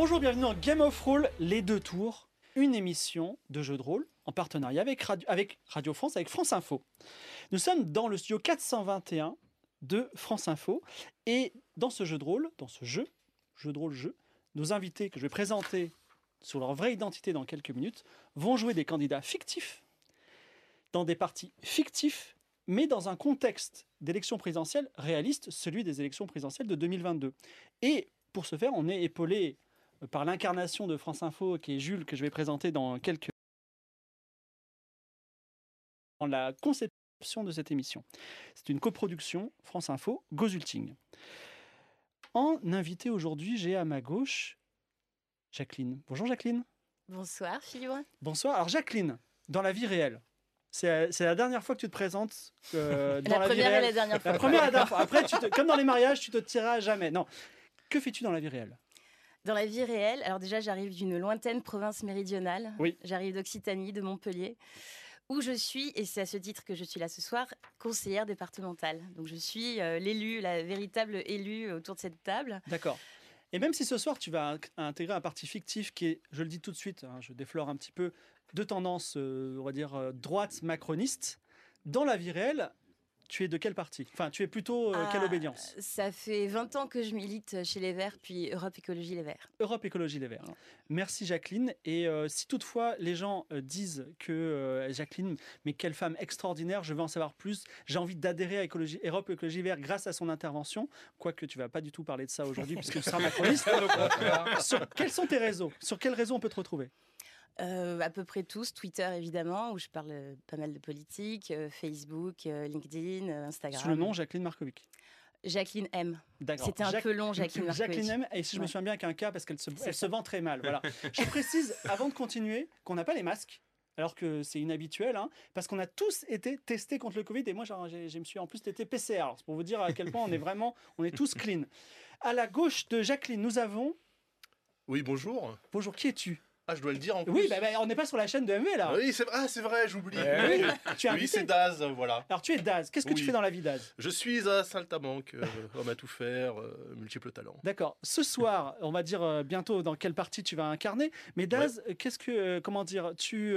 Bonjour, bienvenue dans Game of Roll, les deux tours, une émission de jeu de rôle en partenariat avec Radio, France, avec France Info. Nous sommes dans le studio 421 de France Info et dans ce jeu de rôle, dans ce jeu, jeu de rôle jeu, nos invités que je vais présenter sur leur vraie identité dans quelques minutes vont jouer des candidats fictifs dans des partis fictifs mais dans un contexte d'élection présidentielle réaliste, celui des élections présidentielles de 2022. Et pour ce faire, on est épaulé par l'incarnation de France Info, qui est Jules, que je vais présenter dans quelques... dans la conception de cette émission. C'est une coproduction France Info, Gozulting. En invité aujourd'hui, j'ai à ma gauche Jacqueline. Bonjour Jacqueline. Bonsoir Philippe. Bonsoir. Alors Jacqueline, dans la vie réelle, c'est la dernière fois que tu te présentes euh, dans la, première et la dernière fois. La première et la dernière fois. Après, tu te- comme dans les mariages, tu te tireras à jamais. Non. Que fais-tu dans la vie réelle? Dans la vie réelle, alors déjà j'arrive d'une lointaine province méridionale. Oui. J'arrive d'Occitanie, de Montpellier, où je suis, et c'est à ce titre que je suis là ce soir, conseillère départementale. Donc je suis euh, l'élue, la véritable élue autour de cette table. D'accord. Et même si ce soir tu vas intégrer un parti fictif qui est, je le dis tout de suite, hein, je déflore un petit peu, de tendance, euh, on va dire, euh, droite macroniste, dans la vie réelle, tu es de quel parti Enfin, tu es plutôt euh, quelle Ah, obédience? Ça fait 20 ans que je milite chez les Verts, puis Europe Écologie Les Verts. Europe Écologie Les Verts. Merci Jacqueline. Et euh, si toutefois les gens euh, disent que euh, Jacqueline, mais quelle femme extraordinaire, je veux en savoir plus, j'ai envie d'adhérer à Écologie, Europe Écologie Les Verts grâce à son intervention, quoique tu vas pas du tout parler de ça aujourd'hui puisque tu seras macroniste. Sur, quels sont tes réseaux? Sur quels réseaux on peut te retrouver? Euh, à peu près tous, Twitter évidemment, où je parle euh, pas mal de politique, euh, Facebook, euh, LinkedIn, euh, Instagram. Sous le nom Jacqueline Markovic. Jacqueline M. D'accord. C'était un peu long, Jacqueline Markovic. Jacqueline M, et si je me souviens bien avec un cas, parce qu'elle se, elle se vend très mal. Voilà. je précise, avant de continuer, qu'on n'a pas les masques. Alors que c'est inhabituel, hein, parce qu'on a tous été testés contre le Covid et moi je me suis en plus été PCR. Alors, C'est pour vous dire à quel point on est vraiment, on est tous clean. À la gauche de Jacqueline, nous avons. Oui, bonjour. Bonjour, qui es-tu? Ah, je dois le dire en plus. Oui, bah, bah, on n'est pas sur la chaîne de MV là. Ah oui, c'est ah, c'est vrai, j'oublie. Oui, tu es Oui, c'est Daz, voilà. Alors tu es Daz. Qu'est-ce que tu fais dans la vie Daz? Je suis à Saltabanque, euh, homme à tout faire, euh, multiples talents. D'accord. Ce soir, on va dire euh, bientôt dans quelle partie tu vas incarner. Mais Daz, euh, qu'est-ce que, euh, comment dire, tu,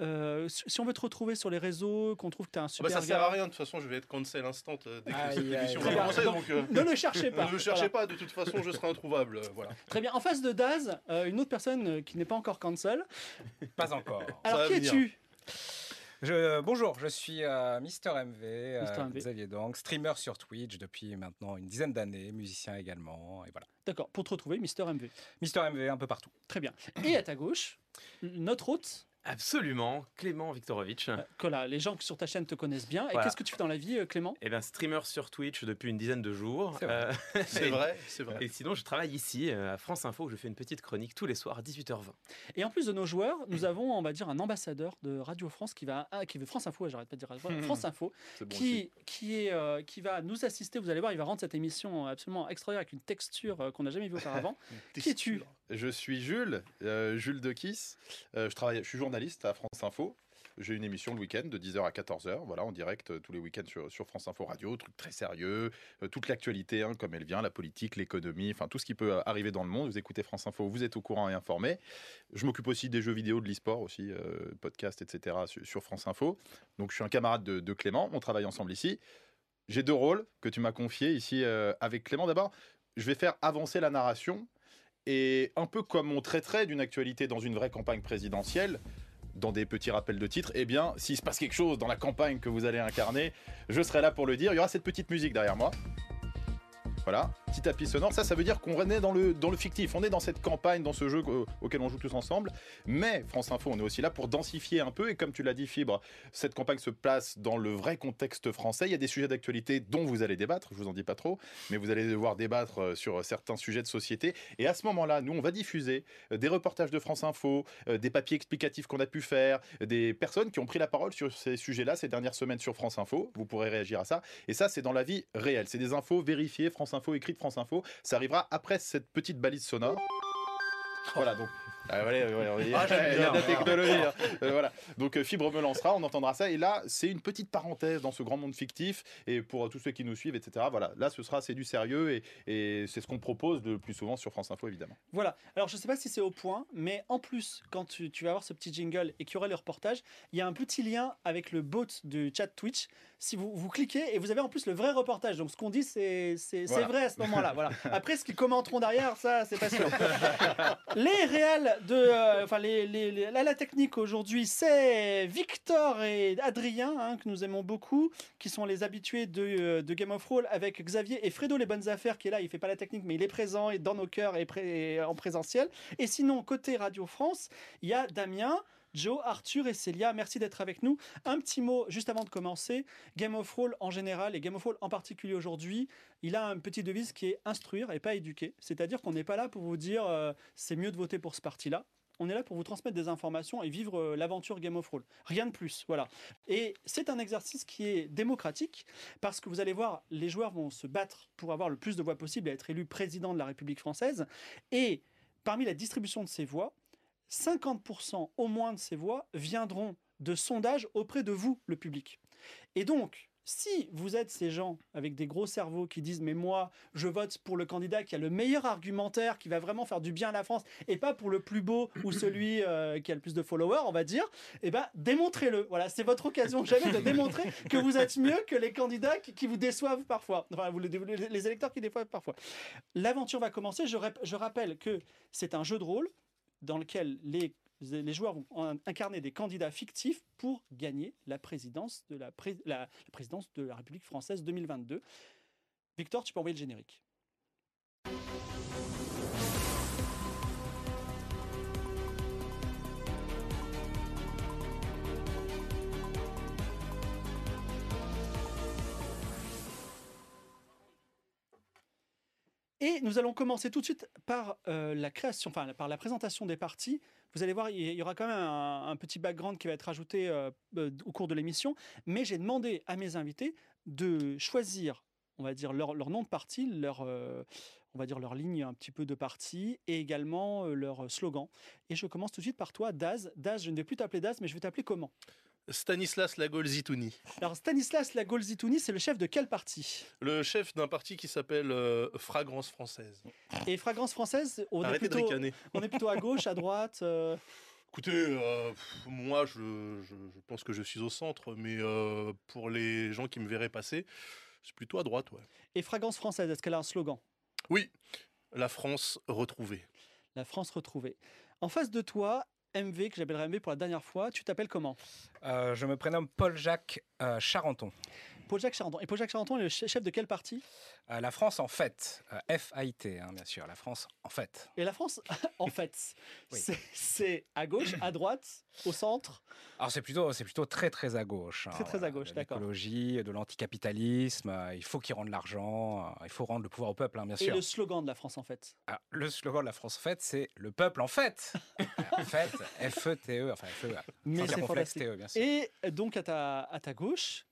euh, si on veut te retrouver sur les réseaux, qu'on trouve que tu as un Ah super bah, ça sert gars, à rien, de toute façon, je vais être cancel instant euh, dès que Aïe, cette aïe, émission aïe. va commencer, donc euh, Ne le cherchez pas. ne me cherchez Voilà. pas, de toute façon, je serai introuvable. euh, voilà. Très bien. En face de Daz, euh, une autre personne qui n'est pas encore cancel. Pas encore. Alors qui es-tu? Je, bonjour, je suis euh, Mister MV, euh, Mister MV. Xavier Dong, streamer sur Twitch depuis maintenant une dizaine d'années, musicien également, et voilà. D'accord. Pour te retrouver, Mister MV. Mister MV un peu partout. Très bien. Et à ta gauche, notre hôte. Absolument, Clément Viktorovitch. euh, là, les gens sur ta chaîne te connaissent bien. Et Voilà. qu'est-ce que tu fais dans la vie, euh, Clément? Eh bien, streamer sur Twitch depuis une dizaine de jours. C'est vrai. Euh, C'est vrai. Et sinon, je travaille ici, à France Info, où je fais une petite chronique tous les soirs à 18h20. Et en plus de nos joueurs, nous avons, on va dire, un ambassadeur de Radio France qui va, ah, qui veut France Info, j'arrête pas de dire Radio France, France Info, bon qui, qui, est, euh, qui va nous assister. Vous allez voir, il va rendre cette émission absolument extraordinaire avec une texture qu'on n'a jamais vue auparavant. qui es-tu? Je suis Jules, euh, Jules de Kiss. Euh, je, travaille, je suis journaliste à France Info. J'ai une émission le week-end de 10h à 14h, voilà, en direct euh, tous les week-ends sur, France Info Radio, truc très sérieux, euh, toute l'actualité hein, comme elle vient, la politique, l'économie, enfin tout ce qui peut euh, arriver dans le monde. Vous écoutez France Info, vous êtes au courant et informé. Je m'occupe aussi des jeux vidéo, de l'e-sport aussi, podcast, etc. Sur, France Info. Donc je suis un camarade de, Clément, on travaille ensemble ici. J'ai deux rôles que tu m'as confiés ici avec Clément. D'abord, je vais faire avancer la narration et un peu comme on traiterait d'une actualité dans une vraie campagne présidentielle, dans des petits rappels de titres, eh bien, s'il se passe quelque chose dans la campagne que vous allez incarner, je serai là pour le dire. Il y aura cette petite musique derrière moi. Voilà, petit tapis sonore. Ça, ça veut dire qu'on est dans le, dans le fictif. On est dans cette campagne, dans ce jeu auquel on joue tous ensemble. Mais France Info, on est aussi là pour densifier un peu. Et comme tu l'as dit, Fibre, cette campagne se place dans le vrai contexte français. Il y a des sujets d'actualité dont vous allez débattre. Je vous en dis pas trop, mais vous allez devoir débattre euh, sur certains sujets de société. Et à ce moment-là, nous, on va diffuser euh, des reportages de France Info, euh, des papiers explicatifs qu'on a pu faire, des personnes qui ont pris la parole sur ces sujets-là ces dernières semaines sur France Info. Vous pourrez réagir à ça. Et ça, c'est dans la vie réelle. C'est des infos vérifiées, France Info, écrites France Info. Ça arrivera après cette petite balise sonore. Voilà, donc. Ah, voilà, ouais, ouais, Ah, j'aime il y a de la bien. technologie. hein. Euh, voilà. Donc euh, Fibre me lancera, on entendra ça. Et là, c'est une petite parenthèse dans ce grand monde fictif. Et pour tous ceux qui nous suivent, etc. Voilà, là, ce sera c'est du sérieux et, et c'est ce qu'on propose le plus souvent sur France Info, évidemment. Voilà. Alors, je ne sais pas si c'est au point, mais en plus, quand tu, tu vas avoir ce petit jingle et qu'il y aura le reportage, il y a un petit lien avec le bot du chat Twitch. Si vous, vous cliquez et vous avez en plus le vrai reportage. Donc, ce qu'on dit, c'est Voilà. vrai à ce moment-là. Voilà. Après, ce qu'ils commenteront derrière, ça, c'est pas sûr. les réels de. euh, Enfin, les, les- les- la, la technique aujourd'hui, c'est Victor et Adrien, hein, que nous aimons beaucoup, qui sont les habitués de, euh, de Game of Roll, avec Xavier et Fredo Les Bonnes Affaires, qui est là. Il fait pas la technique, mais il est présent et dans nos cœurs et, pré- et en présentiel. Et sinon, côté Radio France, il y a Damien. Joe, Arthur et Célia, merci d'être avec nous. Un petit mot juste avant de commencer. Game of Roll en général et Game of Roll en particulier aujourd'hui, il a un petit devise qui est instruire et pas éduquer. C'est-à-dire qu'on n'est pas là pour vous dire euh, c'est mieux de voter pour ce parti-là. On est là pour vous transmettre des informations et vivre euh, l'aventure Game of Roll. Rien de plus, voilà. Et c'est un exercice qui est démocratique parce que vous allez voir, les joueurs vont se battre pour avoir le plus de voix possible et être élus président de la République française. Et parmi la distribution de ces voix, 50% au moins de ces voix viendront de sondages auprès de vous, le public. Et donc, si vous êtes ces gens avec des gros cerveaux qui disent mais moi je vote pour le candidat qui a le meilleur argumentaire, qui va vraiment faire du bien à la France et pas pour le plus beau ou celui euh, qui a le plus de followers, on va dire, eh ben démontrez-le. Voilà, c'est votre occasion jamais de démontrer que vous êtes mieux que les candidats qui, vous déçoivent parfois. Enfin, vous, les, électeurs qui déçoivent parfois. L'aventure va commencer. Je rappelle que c'est un jeu de rôle dans lequel les, joueurs vont incarner des candidats fictifs pour gagner la présidence de la- la présidence de la République française 2022. Victor, tu peux envoyer le générique. Et nous allons commencer tout de suite par euh, la création, enfin par la présentation des parties. Vous allez voir, il y aura quand même un, petit background qui va être ajouté euh, euh, au cours de l'émission. Mais j'ai demandé à mes invités de choisir, on va dire, leur, nom de parti, leur, on va dire leur ligne un petit peu de parti et également leur slogan. Et je commence tout de suite par toi, Daz. Daz, je ne vais plus t'appeler Daz, mais je vais t'appeler comment? Stanislas Lagol-Zitouni, Alors Stanislas Lagolzitouni, c'est le chef de quel parti? Le chef d'un parti qui s'appelle euh, Fragrance Française. Et Fragrance Française, on est, Arrêtez de plutôt, ricaner. on est plutôt à gauche, à droite euh, Écoutez, euh, pff, moi je, je- je pense que je suis au centre, mais euh, pour les gens qui me verraient passer, c'est plutôt à droite, ouais. Et Fragrance Française, est-ce qu'elle a un slogan? Oui, la France retrouvée. La France retrouvée. En face de toi, MV, que j'appellerai MV pour la dernière fois, tu t'appelles comment? Euh, je me prénomme Paul-Jacques euh, Charenton. Paul-Jacques Charenton. Et Paul-Jacques Charenton est le che- chef de quel parti? Euh, la France en fait, euh, F-A-I-T, hein, bien sûr, la France en fait. Et la France, en fait, Oui. c'est- à gauche, à droite, au centre? Alors c'est plutôt, c'est plutôt très très à gauche. hein, Très, très à gauche, d'accord. L'écologie, de l'anticapitalisme, euh, il faut qu'ils rendent l'argent, il faut rendre le pouvoir au peuple, hein, bien et sûr. le slogan de la France, en fait? Ah, le slogan de la France en fait, c'est le peuple en fait. en fait, F-E-T-E, enfin F-E, Mais c'est. T-E, bien sûr. Et donc à ta, à ta gauche,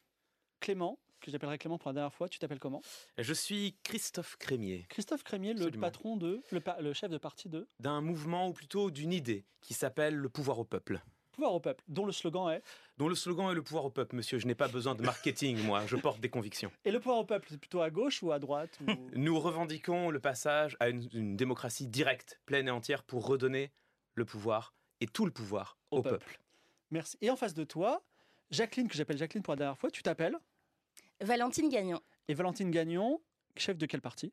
Clément, que j'appellerai Clément pour la dernière fois, tu t'appelles comment? Je suis Christophe Crémier, Christophe Crémier, le patron de, le, pa- le chef de parti de d'un mouvement ou plutôt d'une idée qui s'appelle le pouvoir au peuple. Pouvoir au peuple, dont le slogan est Dont le slogan est le pouvoir au peuple, monsieur. Je n'ai pas besoin de marketing, moi. Je porte des convictions. Et le pouvoir au peuple, c'est plutôt à gauche ou à droite ou- Nous revendiquons le passage à une, une démocratie directe, pleine et entière, pour redonner le pouvoir et tout le pouvoir Au au, peuple. peuple. Merci. Et en face de toi, Jacqueline, que j'appelle Jacqueline pour la dernière fois, tu t'appelles? Valentine Gagnon. Et Valentine Gagnon, chef de quel parti?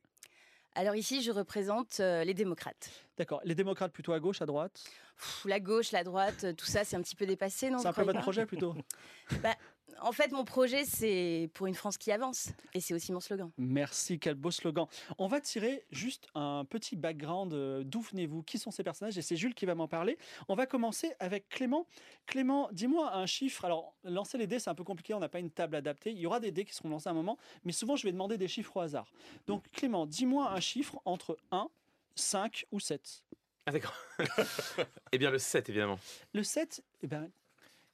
Alors ici, je représente euh, les démocrates. D'accord. Les démocrates plutôt à gauche, à droite? Pff, la gauche, la droite, euh, tout ça, c'est un petit peu dépassé, non C'est un peu votre projet plutôt? En fait, mon projet, c'est pour une France qui avance. Et c'est aussi mon slogan. Merci, quel beau slogan. On va tirer juste un petit background. euh, D'où venez-vous Qui sont ces personnages Et c'est Jules qui va m'en parler. On va commencer avec Clément. Clément, dis-moi un chiffre. Alors, lancer les dés, c'est un peu compliqué. On n'a pas une table adaptée. Il y aura des dés qui seront lancés à un moment. Mais souvent, je vais demander des chiffres au hasard. Donc, Clément, dis-moi un chiffre entre 1, 5 ou 7. Ah, d'accord. eh bien, le 7, évidemment. Le 7, eh ben,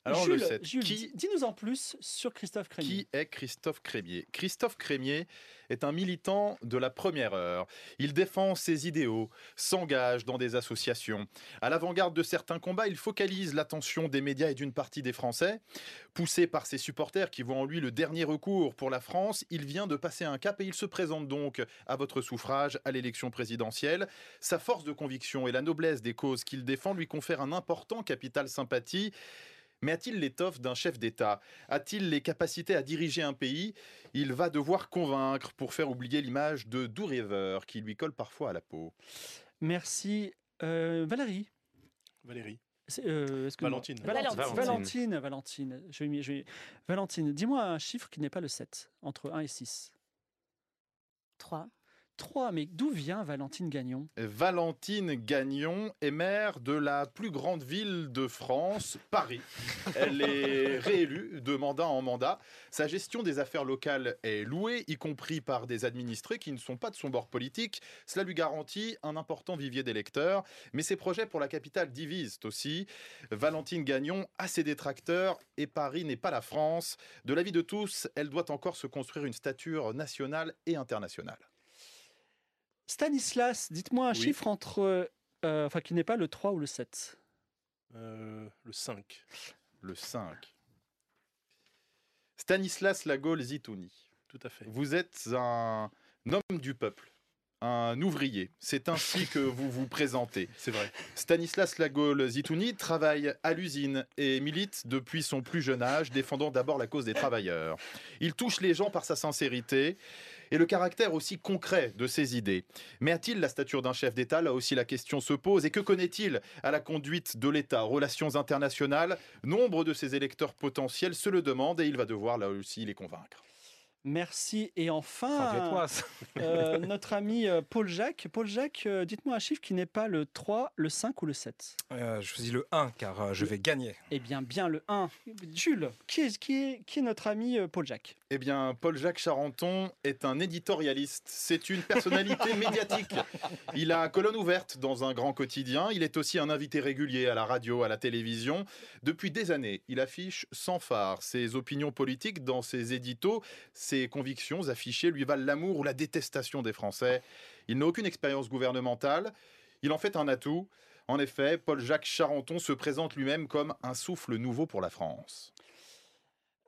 Alors, Jules, le 7. Jules, Qui- dis- dis-nous en plus sur Christophe Crémier. Qui est Christophe Crémier? Christophe Crémier est un militant de la première heure. Il défend ses idéaux, s'engage dans des associations. À l'avant-garde de certains combats, il focalise l'attention des médias et d'une partie des Français. Poussé par ses supporters qui voient en lui le dernier recours pour la France, il vient de passer un cap et il se présente donc à votre suffrage à l'élection présidentielle. Sa force de conviction et la noblesse des causes qu'il défend lui confèrent un important capital sympathie. Mais a-t-il l'étoffe d'un chef d'État? A-t-il les capacités à diriger un pays? Il va devoir convaincre pour faire oublier l'image de doux rêveur qui lui colle parfois à la peau. Merci. Euh, Valérie. Valérie. Euh. Valentine. Valentine. Valentine. Valentine. Valentine. Je vais, m'y- je vais- Valentine, dis-moi un chiffre qui n'est pas le 7, entre 1 et 6. 3. 3, mais d'où vient Valentine Gagnon? Valentine Gagnon est maire de la plus grande ville de France, Paris. Elle est réélue de mandat en mandat. Sa gestion des affaires locales est louée, y compris par des administrés qui ne sont pas de son bord politique. Cela lui garantit un important vivier d'électeurs. Mais ses projets pour la capitale divisent aussi. Valentine Gagnon a ses détracteurs et Paris n'est pas la France. De l'avis de tous, elle doit encore se construire une stature nationale et internationale. Stanislas, dites-moi un Oui. chiffre entre. euh, enfin, qui n'est pas le 3 ou le 7. Euh, le 5. Le 5. Stanislas Lagol Zitouni. Tout à fait. Vous êtes un homme du peuple, un ouvrier. C'est ainsi que vous vous présentez. C'est vrai. Stanislas Lagol Zitouni travaille à l'usine et milite depuis son plus jeune âge, défendant d'abord la cause des travailleurs. Il touche les gens par sa sincérité et le caractère aussi concret de ses idées. Mais a-t-il la stature d'un chef d'État? Là aussi la question se pose. Et que connaît-il à la conduite de l'État? Relations internationales? Nombre de ses électeurs potentiels se le demandent et il va devoir là aussi les convaincre. Merci. Et enfin, ça. euh, notre ami euh, Paul Jacques. Paul Jacques, euh, dites-moi un chiffre qui n'est pas le 3, le 5 ou le 7. Euh, je choisis le 1 car euh, je vais gagner. Eh bien, bien le 1. Jules, qui est, qui est, qui est notre ami euh, Paul Jacques? Eh bien, Paul-Jacques Charenton est un éditorialiste. C'est une personnalité médiatique. Il a colonne ouverte dans un grand quotidien. Il est aussi un invité régulier à la radio, à la télévision. Depuis des années, il affiche sans phare ses opinions politiques dans ses éditos. Ses convictions affichées lui valent l'amour ou la détestation des Français. Il n'a aucune expérience gouvernementale. Il en fait un atout. En effet, Paul-Jacques Charenton se présente lui-même comme un souffle nouveau pour la France.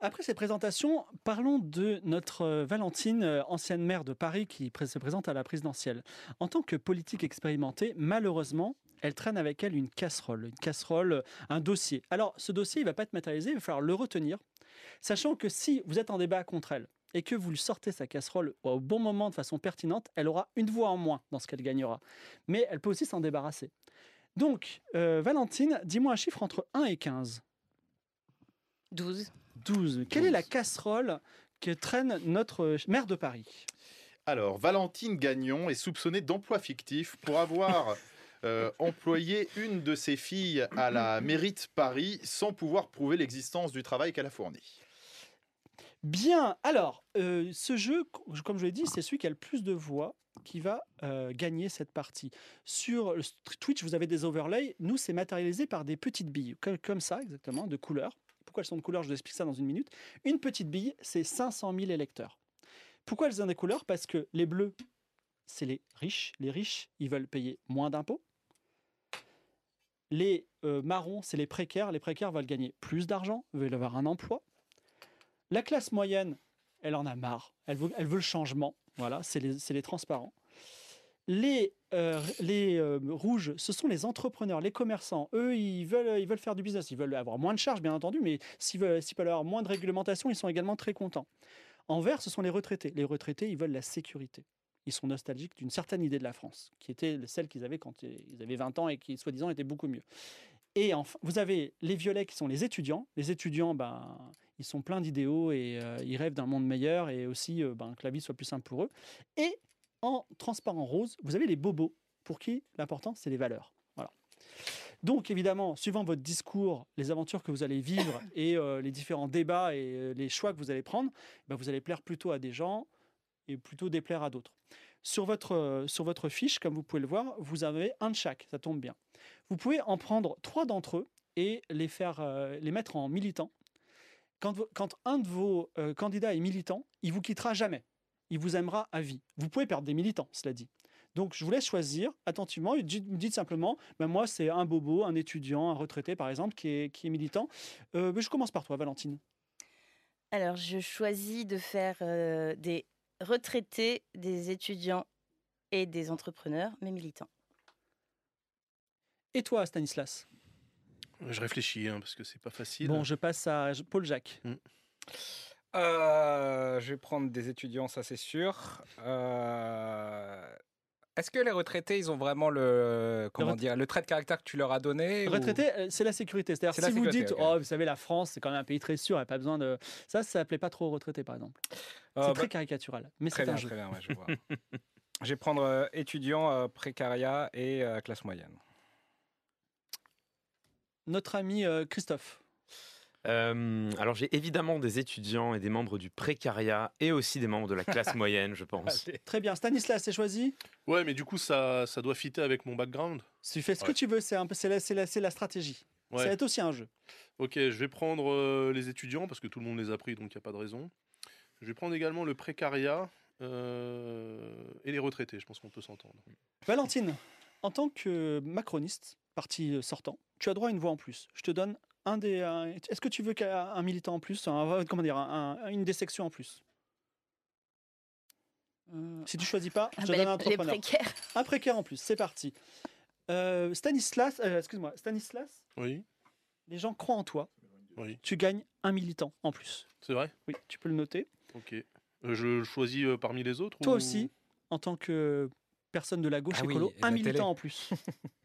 Après cette présentation, parlons de notre euh, Valentine, euh, ancienne maire de Paris, qui se présente à la présidentielle. En tant que politique expérimentée, malheureusement, elle traîne avec elle une casserole, une casserole, euh, un dossier. Alors, ce dossier, il va pas être matérialisé, il va falloir le retenir, sachant que si vous êtes en débat contre elle et que vous lui sortez sa casserole au bon moment de façon pertinente, elle aura une voix en moins dans ce qu'elle gagnera. Mais elle peut aussi s'en débarrasser. Donc, euh, Valentine, dis-moi un chiffre entre 1 et 15. 12. 12. Quelle est la casserole que traîne notre maire de Paris? Alors, Valentine Gagnon est soupçonnée d'emploi fictif pour avoir euh, employé une de ses filles à la mairie de Paris sans pouvoir prouver l'existence du travail qu'elle a fourni. Bien, alors, euh, ce jeu, comme je l'ai dit, c'est celui qui a le plus de voix qui va euh, gagner cette partie. Sur Twitch, vous avez des overlays. Nous, c'est matérialisé par des petites billes, comme, ça, exactement, de couleurs. Pourquoi elles sont de couleurs? Je vous explique ça dans une minute. Une petite bille, c'est 500 000 électeurs. Pourquoi elles ont des couleurs? Parce que les bleus, c'est les riches. Les riches, ils veulent payer moins d'impôts. Les euh, marrons, c'est les précaires. Les précaires veulent gagner plus d'argent, veulent avoir un emploi. La classe moyenne, elle en a marre. Elle veut, elle veut le changement. Voilà, c'est les, les transparents. Les, euh, les euh, rouges, ce sont les entrepreneurs, les commerçants. Eux, ils veulent, ils veulent faire du business. Ils veulent avoir moins de charges, bien entendu, mais s'ils veulent, avoir moins de réglementation, ils sont également très contents. En vert, ce sont les retraités. Les retraités, ils veulent la sécurité. Ils sont nostalgiques d'une certaine idée de la France, qui était celle qu'ils avaient quand ils avaient 20 ans et qui, soi-disant, était beaucoup mieux. Et enfin, vous avez les violets qui sont les étudiants. Les étudiants, ben, Ils sont pleins d'idéaux et euh, ils rêvent d'un monde meilleur et aussi euh, ben, que la vie soit plus simple pour eux. Et en transparent rose, vous avez les bobos pour qui l'important, c'est les valeurs. Voilà. Donc évidemment, suivant votre discours, les aventures que vous allez vivre et euh, les différents débats et les choix que vous allez prendre, ben, vous allez plaire plutôt à des gens et plutôt déplaire à d'autres. Sur votre, sur votre fiche, comme vous pouvez le voir, vous avez un de chaque, ça tombe bien. Vous pouvez en prendre trois d'entre eux et les, faire, euh, les mettre en militants. Quand, un de vos euh, candidats est militant, il vous quittera jamais. Il vous aimera à vie. Vous pouvez perdre des militants, cela dit. Donc, je vous laisse choisir attentivement. Dites, dites simplement, ben moi, c'est un bobo, un étudiant, un retraité, par exemple, qui est, qui est militant. Euh, je commence par toi, Valentine. Alors, je choisis de faire euh, des retraités, des étudiants et des entrepreneurs, mais militants. Et toi, Stanislas? Je réfléchis hein, parce que c'est pas facile. Bon, je passe à Paul Jacques. Euh, je vais prendre des étudiants, ça c'est sûr. Euh, Est-ce que les retraités, ils ont vraiment le comment dire le trait de caractère que tu leur as donné ou- Retraité, euh, c'est la sécurité. C'est-à-dire, C'est si la vous dites, oh, vous savez, la France, c'est quand même un pays très sûr, il n'y a pas besoin de. Ça, ça ne plaît pas trop aux retraités, par exemple. Euh, c'est bah, très caricatural. Mais Très c'est un bien, jeu. très bien, ouais, je vois. je vais prendre euh, étudiants, euh, précariat et euh, classe moyenne. Notre ami euh, Christophe. Euh, alors j'ai évidemment des étudiants et des membres du précariat et aussi des membres de la classe moyenne, je pense. Très bien. Stanislas, c'est choisi? Ouais, mais du coup, ça, ça doit fitter avec mon background. Tu fais ce que tu veux, c'est un peu, c'est la, c'est la, c'est la stratégie. Ouais. Ça va être aussi un jeu. Ok, je vais prendre euh, les étudiants parce que tout le monde les a pris, donc il n'y a pas de raison. Je vais prendre également le précariat euh, et les retraités. Je pense qu'on peut s'entendre. Valentine, en tant que macroniste, parti euh, sortant, tu as droit à une voix en plus. Je te donne un des. un- Est-ce que tu veux qu'un un militant en plus, un- comment dire, un- un- une des sections en plus? Hum. Si tu choisis pas, je Ah te bah, donne un les, les entrepreneur. précaires. Un précaire en plus, c'est parti. Euh, Stanislas, euh, excuse-moi, Stanislas, Oui, les gens croient en toi. oui, Tu gagnes un militant en plus. c'est vrai? Oui, tu peux le noter. Ok. Euh, je choisis euh, parmi les autres. Toi ou- aussi, en tant que personne de la gauche Ah écolo, un la militant télé. en plus.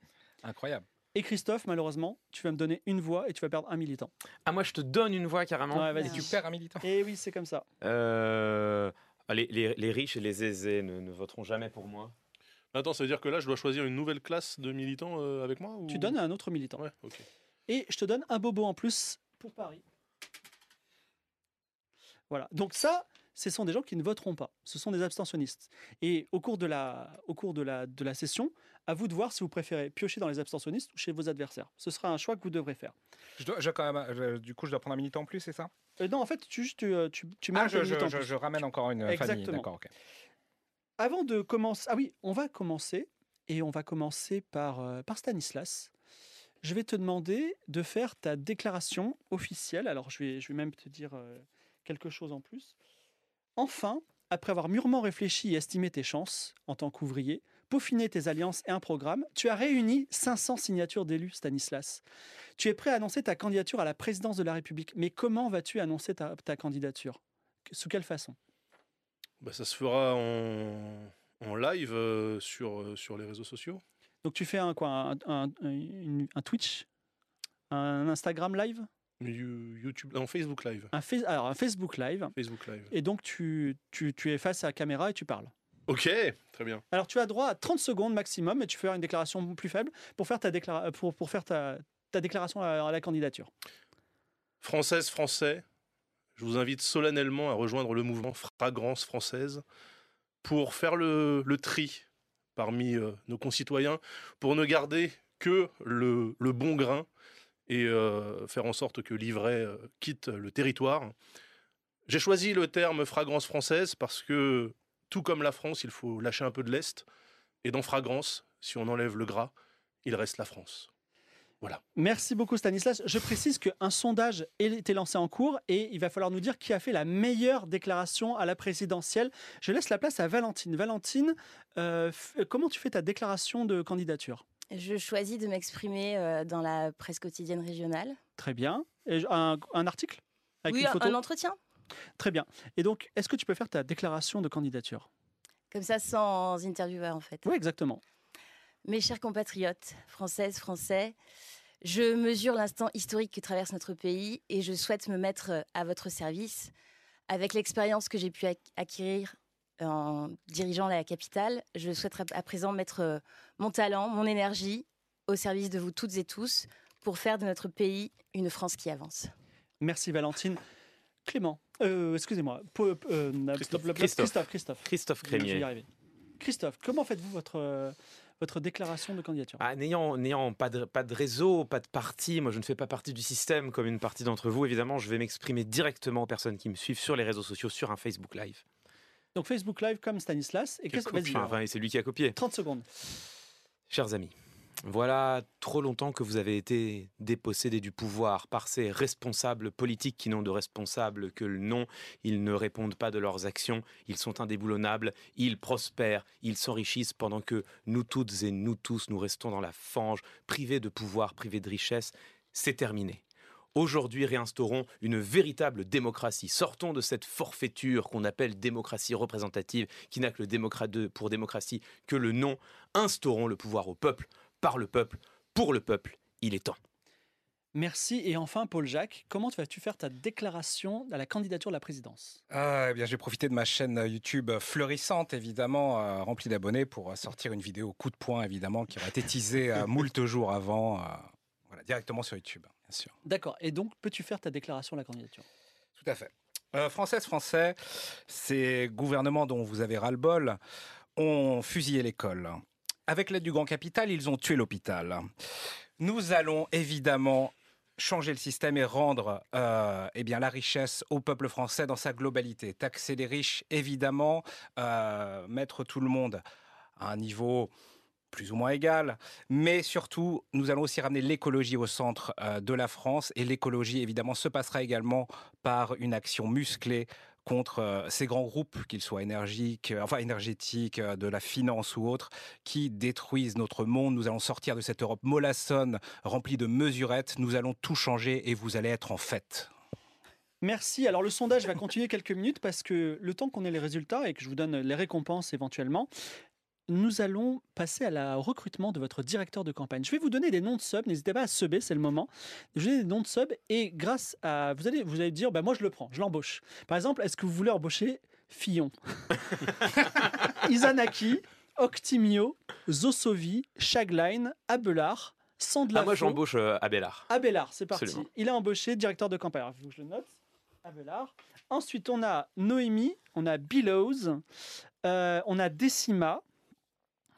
Incroyable. Et Christophe, malheureusement, tu vas me donner une voix et tu vas perdre un militant. Ah moi je te donne une voix carrément. Ouais, Et tu perds un militant. Et oui, c'est comme ça. Euh, les, les- les riches et les aisés ne, ne voteront jamais pour moi. Attends, ça veut dire que là, je dois choisir une nouvelle classe de militants euh, avec moi ou... Tu donnes à un autre militant. Ouais, ok. Et je te donne un bobo en plus pour Paris. Voilà. Donc ça, ce sont des gens qui ne voteront pas. Ce sont des abstentionnistes. Et au cours de la, au cours de la, de la session, à vous de voir si vous préférez piocher dans les abstentionnistes ou chez vos adversaires. Ce sera un choix que vous devrez faire. Je dois, je quand même, euh, du coup, je dois prendre un militant en plus, c'est ça? Euh, non, en fait, tu, tu, euh, tu, tu mets Ah, je, je- militant je- ramène encore une famille. Exactement. D'accord, ok. Avant de commencer, ah oui, on va commencer et on va commencer par, euh, par Stanislas. Je vais te demander de faire ta déclaration officielle. Alors, je vais, je vais même te dire euh, quelque chose en plus. Enfin, après avoir mûrement réfléchi et estimé tes chances en tant qu'ouvrier, peaufiné tes alliances et un programme, tu as réuni 500 signatures d'élus, Stanislas. Tu es prêt à annoncer ta candidature à la présidence de la République. Mais comment vas-tu annoncer ta, ta candidature? Sous quelle façon? Bah, ça se fera en, en live euh, sur, euh, sur les réseaux sociaux. Donc tu fais un quoi? Un, un- Twitch, un Instagram live, You- YouTube, non, Facebook Live. un, Face- alors un Facebook live, Facebook Live. et donc tu, tu, tu es face à la caméra et tu parles. Ok, très bien. Alors tu as droit à 30 secondes maximum et tu fais une déclaration plus faible pour faire ta, déclara- pour, pour faire ta, ta déclaration à, à la candidature. Françaises, Français, je vous invite solennellement à rejoindre le mouvement Fragrance Française pour faire le, le tri parmi euh, nos concitoyens, pour ne garder que le, le bon grain et euh, faire en sorte que l'ivraie euh, quitte le territoire. J'ai choisi le terme fragrance française parce que, tout comme la France, il faut lâcher un peu de lest. Et dans fragrance, si on enlève le gras, il reste la France. Merci beaucoup Stanislas. Je précise qu'un sondage a été lancé en cours et il va falloir nous dire qui a fait la meilleure déclaration à la présidentielle. Je laisse la place à Valentine. Valentine, euh, comment tu fais ta déclaration de candidature? Je choisis de m'exprimer euh, dans la presse quotidienne régionale. Très bien. Et un, un article? Avec oui, une un- photo? un entretien. Très bien. Et donc, est-ce que tu peux faire ta déclaration de candidature? Comme ça, sans intervieweur, en fait. Oui, exactement. Mes chers compatriotes, françaises, français, Je mesure l'instant historique que traverse notre pays et je souhaite me mettre à votre service. Avec l'expérience que j'ai pu ac- acquérir en dirigeant la capitale, je souhaite à présent mettre mon talent, mon énergie au service de vous toutes et tous pour faire de notre pays une France qui avance. Merci Valentine. Clément, euh, excusez-moi. Po- euh, Christophe. Christophe. Christophe. Christophe. Christophe Crémier. comment faites-vous votre, euh, votre déclaration de candidature? Ah, N'ayant n'ayant pas, de, pas de réseau, pas de parti, moi je ne fais pas partie du système comme une partie d'entre vous, évidemment, je vais m'exprimer directement aux personnes qui me suivent sur les réseaux sociaux, sur un Facebook Live. Donc Facebook Live comme Stanislas. Et qu'est-ce et c'est lui qui a copié. 30 secondes. Chers amis, voilà trop longtemps que vous avez été dépossédés du pouvoir par ces responsables politiques qui n'ont de responsables que le nom. Ils ne répondent pas de leurs actions, ils sont indéboulonnables, ils prospèrent, ils s'enrichissent pendant que nous toutes et nous tous, nous restons dans la fange, privés de pouvoir, privés de richesse. C'est terminé. Aujourd'hui, réinstaurons une véritable démocratie. Sortons de cette forfaiture qu'on appelle démocratie représentative, qui n'a que le démocrate pour démocratie que le nom. Instaurons le pouvoir au peuple, par le peuple, pour le peuple. Il est temps. Merci. Et enfin, Paul Jacques, comment vas-tu faire ta déclaration à la candidature de la présidence? Ah, eh bien, j'ai profité de ma chaîne YouTube fleurissante, évidemment, euh, remplie d'abonnés, pour euh, sortir une vidéo coup de poing, évidemment, qui aurait été teasée euh, moult jours avant, euh, voilà, directement sur YouTube, bien sûr. D'accord. Et donc, peux-tu faire ta déclaration à la candidature? Tout à fait. Euh, Françaises, Français, ces gouvernements dont vous avez ras-le-bol ont fusillé l'école. Avec l'aide du grand capital, ils ont tué l'hôpital. Nous allons évidemment changer le système et rendre euh, eh bien, la richesse au peuple français dans sa globalité. Taxer les riches, évidemment, euh, mettre tout le monde à un niveau plus ou moins égal, mais surtout, nous allons aussi ramener l'écologie au centre euh, de la France, et l'écologie, évidemment, se passera également par une action musclée contre euh, ces grands groupes, qu'ils soient énergiques, euh, enfin énergétiques, euh, de la finance ou autres, qui détruisent notre monde. Nous allons sortir de cette Europe mollassonne, remplie de mesurettes. Nous allons tout changer et vous allez être en fête. Merci. Alors, le sondage va continuer quelques minutes parce que le temps qu'on ait les résultats et que je vous donne les récompenses éventuellement, nous allons passer à la au recrutement de votre directeur de campagne. Je vais vous donner des noms de subs. N'hésitez pas à subber, c'est le moment. Je vais donner des noms de subs et grâce à. Vous allez, vous allez dire, bah, moi je le prends, je l'embauche. Par exemple, est-ce que vous voulez embaucher Fillon? Izanaki, Octimio, Zosovi, Shagline, Abelard, Sandlafo. Ah, moi j'embauche euh, Abélard. Abélard, c'est parti. Absolument. Il a embauché directeur de campagne. Que je le note. Abélard. Ensuite, on a Noémie, on a Billows, euh, on a Décima.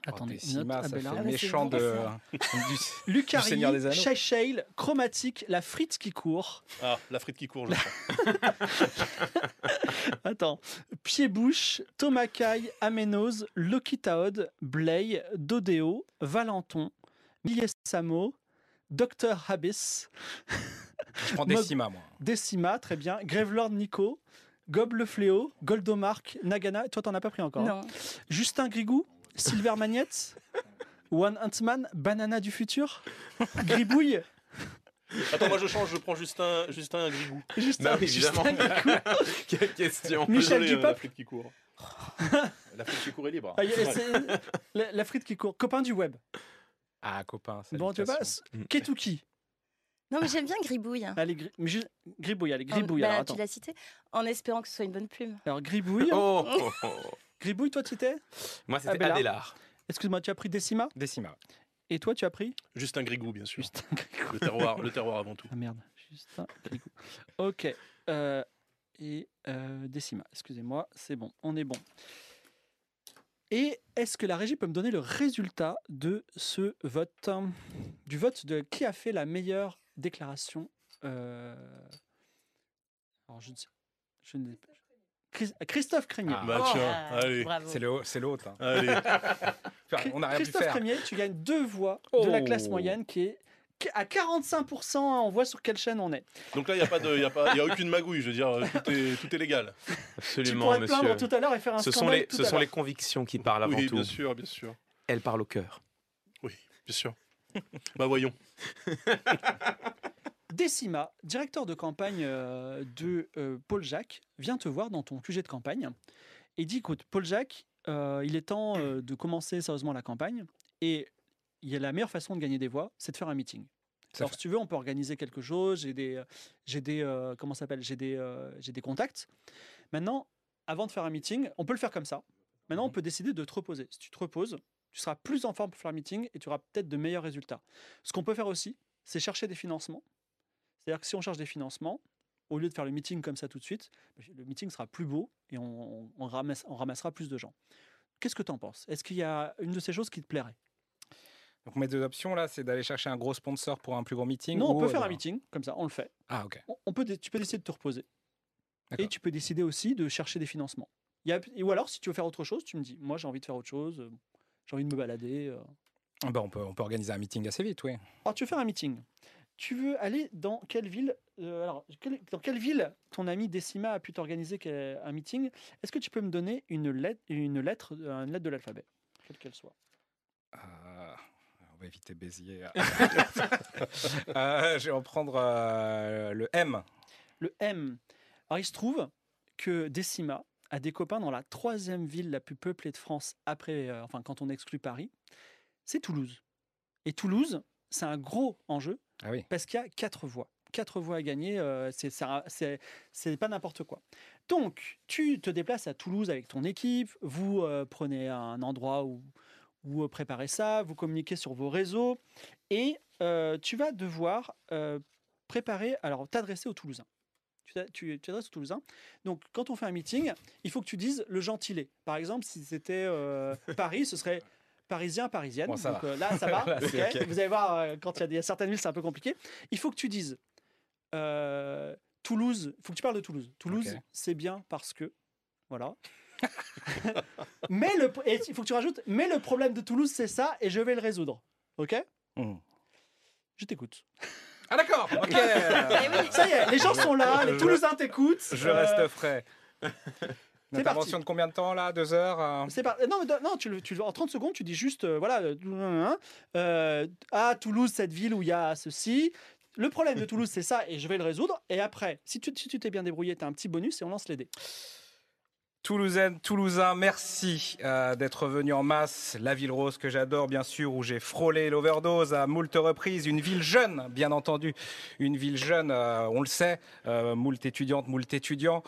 Attendez, Décima, note ça fait Ah, méchant de... du- Lucari, Seigneur des Anneaux. Shayshale, Chromatique, la frite qui court. Ah, la frite qui court, je. Attends. Pied-bouche, Tomakai, Aménose, Lokitaod, Blay, Dodéo, Valenton, Miliesamo, Dr Habis, Je prends Décima, moi. Décima, très bien. Gravelord Nico, Gob le Fléau, Goldomark, Nagana. Toi, t'en as pas pris encore. hein Non. Justin Grigou, Silver Magnette, One Huntman, Banana du futur, Gribouille, Attends, moi je change, je prends Justin, Justin Grigou. Justin, Bah oui, évidemment. Justin Grigou. Quelle question Michel Désolé, euh, Dupop. La frite qui court. La frite qui court est libre. Ah, la, la frite qui court. Copain du web. Ah, copain, Bon, tu salutations. Mm. Ketuki. Non, mais j'aime bien Gribouille. Allez, Gri- mais ju- Gribouille, allez, En- Gribouille. bah, alors, tu attends. l'as cité en espérant que ce soit une bonne plume. Alors, Gribouille. Oh, oh, oh. Gribouille, toi, tu étais Moi c'était Abélard. Abélard. Excuse-moi, tu as pris Décima? Décima. Et toi, tu as pris? Justin Grigou, bien sûr. Justin Grigou. Le terroir, le terroir avant tout. Ah merde, Justin Grigou. Ok. euh, et euh, Décima, excusez-moi, c'est bon, on est bon. Et est-ce que la régie peut me donner le résultat de ce vote? Du vote de qui a fait la meilleure déclaration euh, Alors, je ne sais. Je ne... Chris- Christophe Crémier. Ah. Bah tiens, Ah, allez. Bravo. C'est le- c'est l'autre. hein. Enfin, on n'a rien pu Christophe faire. Crémier, tu gagnes deux voix de la classe Oh. moyenne qui est à 45%. hein, on voit sur quelle chaîne on est. donc là, il n'y a, pas de- y a, pas- y a aucune magouille, je veux dire, tout est, tout est légal. tu Absolument, pourrais te monsieur. plaindre tout à l'heure et faire un Ce sont, les, tout ce à sont les convictions qui parlent avant oui, tout. bien sûr, bien sûr. Elles parlent au cœur. Oui, bien sûr. bah voyons. Décima, directeur de campagne euh, de euh, Paul Jacques, vient te voir dans ton QG de campagne et dit écoute, Paul Jacques, euh, il est temps de commencer sérieusement la campagne et il y a la meilleure façon de gagner des voix, c'est de faire un meeting. Alors, si tu veux, on peut organiser quelque chose. J'ai des, j'ai des, comment s'appelle J'ai des, j'ai des contacts. Maintenant, avant de faire un meeting, on peut le faire comme ça. Maintenant, on Mhm. peut décider de te reposer. Si tu te reposes, tu seras plus en forme pour faire un meeting et tu auras peut-être de meilleurs résultats. Ce qu'on peut faire aussi, c'est chercher des financements. C'est-à-dire que si on cherche des financements, au lieu de faire le meeting comme ça tout de suite, le meeting sera plus beau et on, on- on ramasse- on ramassera plus de gens. Qu'est-ce que tu en penses? Est-ce qu'il y a une de ces choses qui te plairait? Donc mes deux options là, c'est d'aller chercher un gros sponsor pour un plus gros meeting. Non, on peut faire un meeting, comme ça, on le fait. Ah ok. On- peut, tu peux décider de te reposer. Et tu peux décider aussi de chercher des financements. Il y a- ou alors, si tu veux faire autre chose, tu me dis, moi j'ai envie de faire autre chose, euh, j'ai envie de me balader. Ah bah, on peut on peut organiser un meeting assez vite, oui. Alors, tu veux faire un meeting? Tu veux aller dans quelle ville euh, Alors, quelle- dans quelle ville ton ami Décima a pu t'organiser un meeting? Est-ce que tu peux me donner une lettre, une lettre, une lettre de l'alphabet, quelle qu'elle soit Euh, on va éviter Béziers. Euh, je vais en prendre euh, le M. Le M. Alors, il se trouve que Décima a des copains dans la troisième ville la plus peuplée de France, après, euh, enfin, quand on exclut Paris, c'est Toulouse. Et Toulouse, c'est un gros enjeu Ah parce qu'il y a quatre voix. Quatre voix à gagner, euh, c'est pas n'importe quoi. Donc, tu te déplaces à Toulouse avec ton équipe, vous euh, prenez un endroit où euh, préparez ça, vous communiquez sur vos réseaux, et euh, tu vas devoir préparer, alors t'adresser aux Toulousains. Tu t'a- Tu tu t'adresses aux Toulousains. Donc, quand on fait un meeting, il faut que tu dises le gentilé. Par exemple, si c'était Paris, ce serait parisien, parisienne. Bon, ça Donc, va. euh, là, ça va. Là. Vous allez voir, euh, quand il y a des, certaines villes, c'est un peu compliqué. Il faut que tu dises euh, Toulouse. Il faut que tu parles de Toulouse. Toulouse, c'est bien parce que. Voilà. mais le, et il faut que tu rajoutes, mais le problème de Toulouse, c'est ça, et je vais le résoudre. Ok? Hmm. Je t'écoute. Ah d'accord. Ok. Eh. Ça y est, les gens sont là, les Toulousains t'écoutent. Je euh, reste frais. C'est intervention de combien de temps là? Deux heures euh C'est. Non, tu, le- tu, le- en 30 secondes, tu dis juste, euh, voilà, euh, euh, à Toulouse, cette ville où il y a ceci. Le problème de Toulouse, c'est ça, et je vais le résoudre. Et après, si tu si tu t'es bien débrouillé, tu as un petit bonus et on lance les dés. Toulousaine, Toulousain, merci euh, d'être venu en masse. La ville rose que j'adore, bien sûr, où j'ai frôlé l'overdose à moult reprises. Une ville jeune, bien entendu. Une ville jeune, euh, on le sait, euh, moult étudiantes, moult étudiants,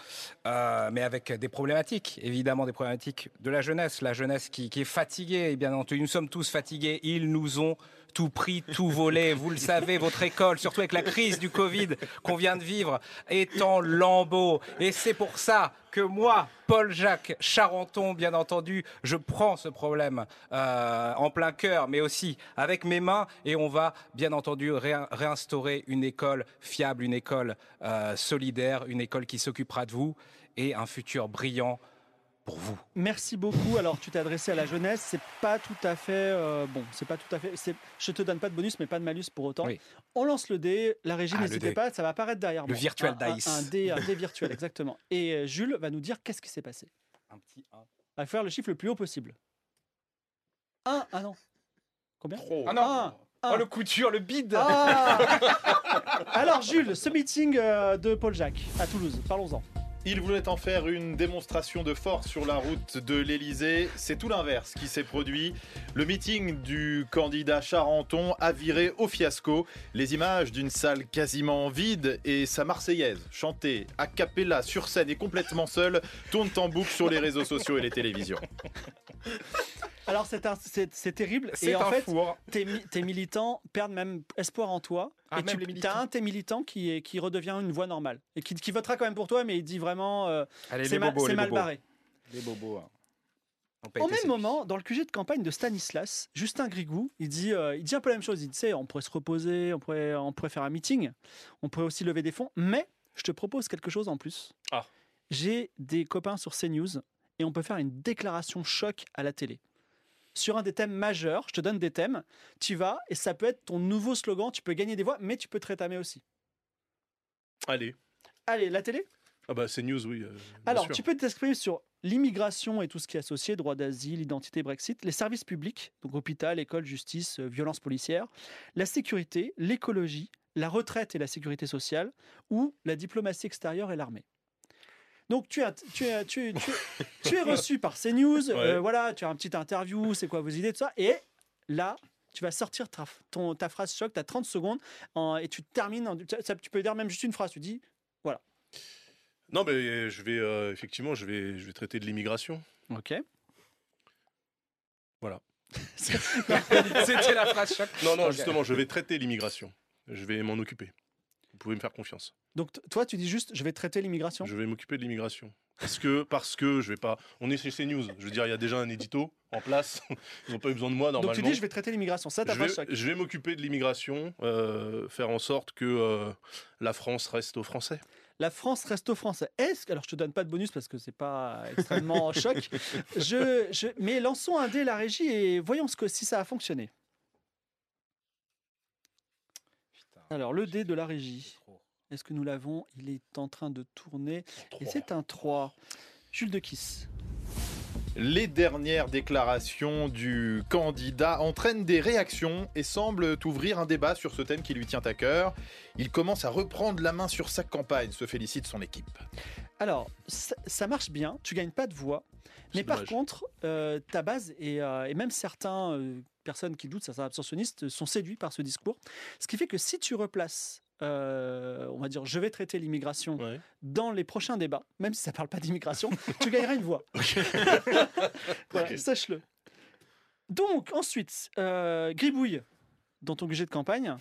euh, mais avec des problématiques, évidemment des problématiques de la jeunesse. La jeunesse qui, est fatiguée, bien entendu, nous sommes tous fatigués. Ils nous ont tout pris, tout volé. Vous le savez, votre école, surtout avec la crise du Covid qu'on vient de vivre, est en lambeaux. Et c'est pour ça que moi, Paul-Jacques Charenton, bien entendu, je prends ce problème euh, en plein cœur, mais aussi avec mes mains, et on va bien entendu réin- réinstaurer une école fiable, une école euh, solidaire, une école qui s'occupera de vous, et un futur brillant pour vous. Merci beaucoup. Alors, tu t'es adressé à la jeunesse. C'est pas tout à fait. euh, bon, c'est pas tout à fait. c'est- Je te donne pas de bonus, mais pas de malus pour autant. Oui. On lance le dé. La régie, Ah, n'hésitez pas, ça va apparaître derrière Le moi. virtual Un- un- dice. Un, dé, un dé virtuel, exactement. Et euh, Jules va nous dire qu'est-ce qui s'est passé. Un petit un. On va faire le chiffre le plus haut possible. 1, ah non. Combien? Ah non Un, un. Oh le couture, le bide Ah Alors Jules, ce meeting euh, de Paul Jacques à Toulouse, parlons-en. Il voulait en faire une démonstration de force sur la route de l'Elysée. C'est tout l'inverse qui s'est produit. Le meeting du candidat Charenton a viré au fiasco. Les images d'une salle quasiment vide et sa Marseillaise, chantée a cappella sur scène et complètement seule, tournent en boucle sur les réseaux sociaux et les télévisions. Alors c'est terrible C'est et en un fait four. tes, mi- tes militants perdent même espoir en toi Ah, et même tu as un de tes militants qui, est, qui redevient une voix normale et qui, qui votera quand même pour toi mais il dit vraiment euh, c'est mal, bobos, c'est les mal bobos. barré. Les bobos. hein. Au même moment, dans le QG de campagne de Stanislas, Justin Grigou, il dit, euh, il dit un peu la même chose. Il dit, tu sais, on pourrait se reposer, on pourrait, on pourrait faire un meeting, on pourrait aussi lever des fonds, mais je te propose quelque chose en plus. Ah. J'ai des copains sur CNews et on peut faire une déclaration choc à la télé. Sur un des thèmes majeurs, je te donne des thèmes, tu vas et ça peut être ton nouveau slogan, tu peux gagner des voix, mais tu peux te rétamer aussi. Allez. Allez, la télé? Ah bah c'est news, oui. euh, Alors, sûr. tu peux t'exprimer sur l'immigration et tout ce qui est associé, droit d'asile, identité, Brexit, les services publics, donc hôpital, école, justice, euh, violences policières, la sécurité, l'écologie, la retraite et la sécurité sociale, ou la diplomatie extérieure et l'armée. Donc tu, as, tu, es, tu, es- tu es- tu es reçu par CNews, euh, Ouais. voilà, tu as un petit interview, c'est quoi vos idées, tout ça, et là, tu vas sortir ta, ton, ta phrase choc, tu as 30 secondes en- et tu termines. en- ça- tu peux dire même juste une phrase. Tu dis Non, mais je vais euh, effectivement, je vais, je vais traiter de l'immigration. Ok. C'était la phrase choc. Non, non, justement, je vais traiter l'immigration. Je vais m'en occuper. Vous pouvez me faire confiance. Donc toi, tu dis juste je vais traiter l'immigration? Je vais m'occuper de l'immigration. Parce que, parce que je vais pas. On est chez CNews. Je veux dire, il y a déjà un édito en place. Ils n'ont pas eu besoin de moi Donc normalement. tu dis je vais traiter l'immigration. Ça, ta je phrase vais, choc. je vais m'occuper de l'immigration, euh, faire en sorte que euh, la France reste aux Français. La France reste aux Français. Est-ce que alors je te donne pas de bonus parce que c'est pas extrêmement choc. Je, je, mais lançons un dé la régie et voyons ce que si ça a fonctionné. Alors le dé de la régie. Est-ce que nous l'avons? Il est en train de tourner et c'est un 3. Jules de Kiss. Les dernières déclarations du candidat entraînent des réactions et semblent ouvrir un débat sur ce thème qui lui tient à cœur. Il commence à reprendre la main sur sa campagne, se félicite son équipe. Alors ça, ça marche bien. Tu gagnes pas de voix. Mais par contre, euh, ta base et, euh, et même certains euh, personnes qui doutent, certains abstentionnistes, sont séduits par ce discours. Ce qui fait que si tu replaces, euh, on va dire, je vais traiter l'immigration Ouais. dans les prochains débats, même si ça parle pas d'immigration, tu gagneras une voix. voilà, sache-le. Donc ensuite, euh, Gribouille, dans ton budget de campagne,